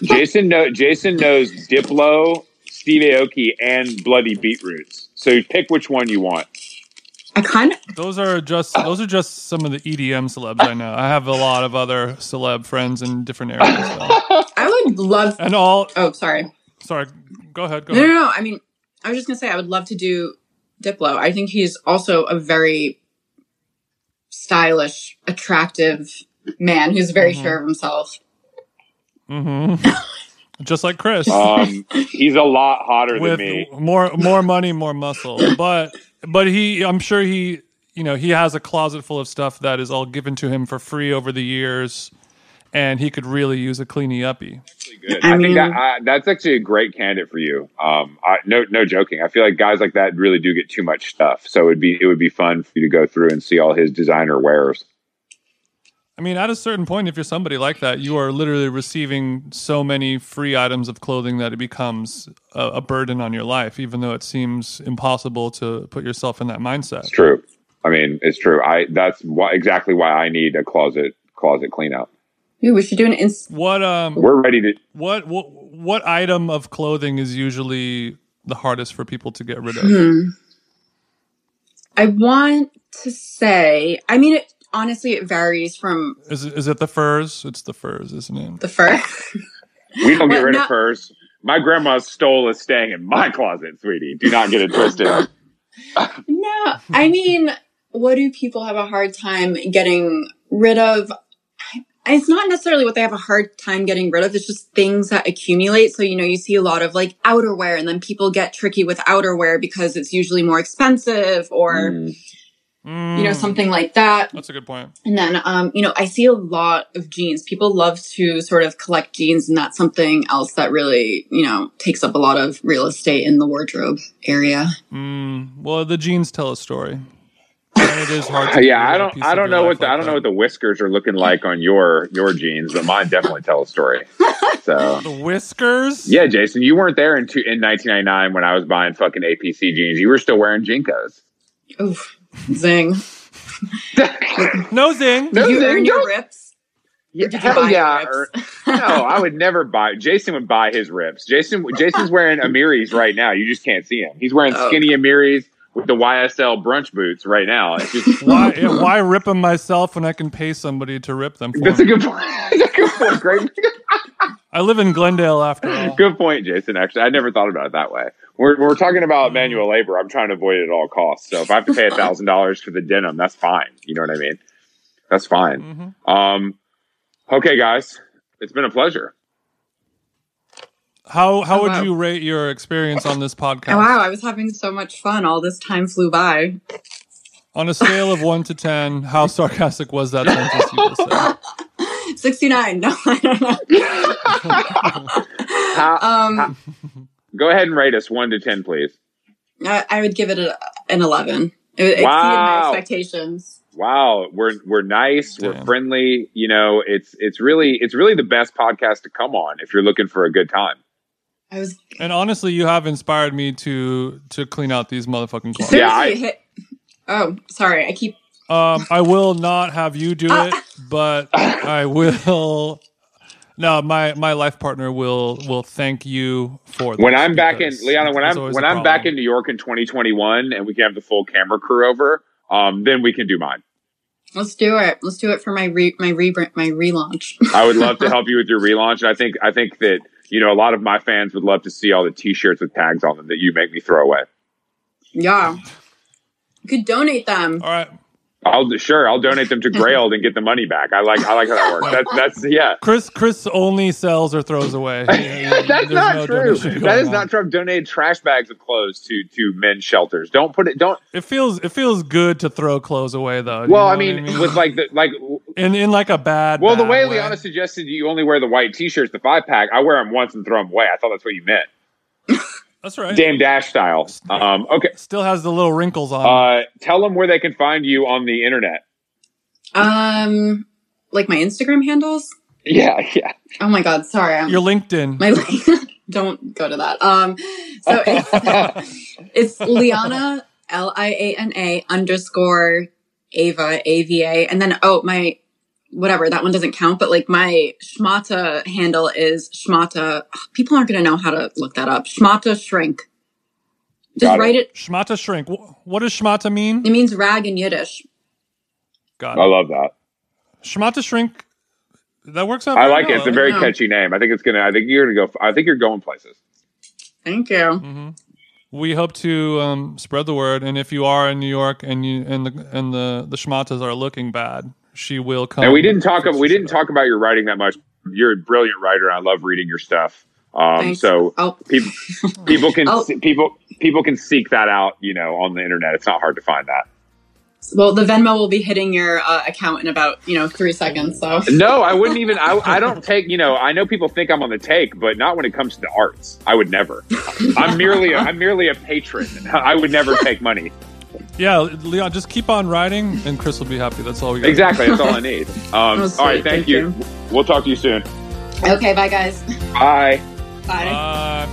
Jason know Jason knows Diplo, Steve Aoki, and Bloody Beetroots. So pick which one you want. I kind of, Those are just those are just some of the EDM celebs I know. I have a lot of other celeb friends in different areas. Though. I would love, And all oh, sorry. sorry, go ahead, go No, no, ahead. no. I mean, I was just gonna say I would love to do Diplo. I think he's also a very stylish, attractive man who's very Mhm. sure of himself. Hmm Just like Chris. Um, he's a lot hotter than me. more more money, more muscle. But but he, I'm sure he, you know, he has a closet full of stuff that is all given to him for free over the years, and he could really use a cleany uppy. Good. I I, think that I, that's actually a great candidate for you. Um, I, no, no joking. I feel like guys like that really do get too much stuff. So it'd be it would be fun for you to go through and see all his designer wares. I mean, at a certain point, if you're somebody like that, you are literally receiving so many free items of clothing that it becomes a, a burden on your life, even though it seems impossible to put yourself in that mindset. It's true. I mean, it's true. I that's why, exactly why I need a closet closet clean out. Ooh, we should do an ins- What um We're ready to. what what what item of clothing is usually the hardest for people to get rid of? Hmm. I want to say, I mean, it, honestly, it varies from Is it, is it the furs? It's the furs, isn't it? the fur. We don't get Well, rid of furs. My grandma stole a staying in my closet, sweetie. Do not get it twisted. no, I mean, what do people have a hard time getting rid of? It's not necessarily what they have a hard time getting rid of. It's just things that accumulate. So, you know, you see a lot of like outerwear and then people get tricky with outerwear because it's usually more expensive or, Mm. You know, Mm, something like that. That's a good point. And then, um, you know, I see a lot of jeans. People love to sort of collect jeans, and that's something else that really, you know, takes up a lot of real estate in the wardrobe area. Mm, well, the jeans tell a story. And it is hard. To yeah, I don't. I don't know what the, like I don't know what the whiskers are looking like on your your jeans, but mine definitely tell a story. So The whiskers. yeah, Jason, you weren't there in two, in 1999 when I was buying fucking APC jeans. You were still wearing JNCOs. Oof. Zing. No zing. No, you zing, earn your don't- rips? Yeah, Did you hell buy yeah. or- rips? no, I would never buy. Jason would buy his rips. Jason, Jason's wearing Amiris right now. You just can't see him. He's wearing Oh. skinny Amiris with the YSL brunch boots right now. It's just Why? yeah, why rip them myself when I can pay somebody to rip them for that's a me? good point. That's a good point. Great, I live in Glendale after all. good point, Jason. Actually, I never thought about it that way. We're we're talking about manual labor. I'm trying to avoid it at all costs. So if I have to pay a thousand dollars for the denim, that's fine. You know what I mean? That's fine. Mhm. Um, okay, guys, it's been a pleasure. How how Oh, would wow. you rate your experience on this podcast? Oh, wow, I was having so much fun. All this time flew by. On a scale of one to ten, how sarcastic was that sentence you just said? 69. No, I don't know. How, Um, go ahead and rate us one to ten, please. I, I would give it a, an 11. It exceeded Wow. my expectations. wow we're we're nice we're friendly you know it's it's really it's really the best podcast to come on if you're looking for a good time I was And honestly, you have inspired me to to clean out these motherfucking closets. Yeah, I- hit. Oh, sorry. I keep. Um, I will not have you do it, but I will. No, my my life partner will will thank you for this when i'm back in because liana when i'm when a i'm back in new york in 2021 and we can have the full camera crew over um then we can do mine Let's do it. Let's do it for my re, my re, my relaunch. i would love to help you with your relaunch and i think i think that you know a lot of my fans would love to see all the t-shirts with tags on them that you make me throw away yeah. You could donate them. All right, i'll sure i'll donate them to grailed and get the money back i like i like how that works that's that's yeah Chris. Chris only sells or throws away. that's There's not no true. That is on. not true. I've donated trash bags of clothes to to men's shelters. Don't put it. Don't. It feels it feels good to throw clothes away though. Well, know I mean, with like the like. in in like a bad. Well, the bad way Liana suggested you only wear the white t-shirts, the five pack. I wear them once and throw them away. I thought that's what you meant, That's right. Dame Dash style. Um, okay. Still has the little wrinkles on. Uh, tell them where they can find you on the internet. Um, like my Instagram handles. Yeah, yeah. Oh my god, sorry. I'm, Your LinkedIn. my don't go to that. Um, so it's, it's Liana L I A N A underscore Ava A V A, and then oh my whatever that one doesn't count, but like my schmata handle is schmata. People aren't gonna know how to look that up. Schmata shrink. Just Got write it. Schmata shrink. What does schmata mean? It means rag in Yiddish. God. I love that. Schmata shrink. That works out. I very like it. It's a very Yeah. catchy name. I think it's gonna. I think you're gonna go. I think you're going places. Thank you. Mm-hmm. We hope to um, spread the word, and if you are in New York and you and the and the the schmatas are looking bad, she will come. And we didn't talk. fix We didn't talk about your writing that much. You're a brilliant writer. I love reading your stuff. Um, so Oh, people people can Oh. people people can seek that out. You know, on the internet. It's not hard to find that. well, the Venmo will be hitting your uh, account in about you know three seconds. So No, I wouldn't even. I, I don't take. You know, I know people think I'm on the take, but not when it comes to the arts. I would never. I'm merely. A, I'm merely a patron. I would never take money. Yeah, Leon, just keep on writing, and Chris will be happy. That's all we got. Exactly. That's all I need. Um, all sweet. right. Thank, Thank you. you. We'll talk to you soon. okay, bye guys. Bye. Bye. Uh,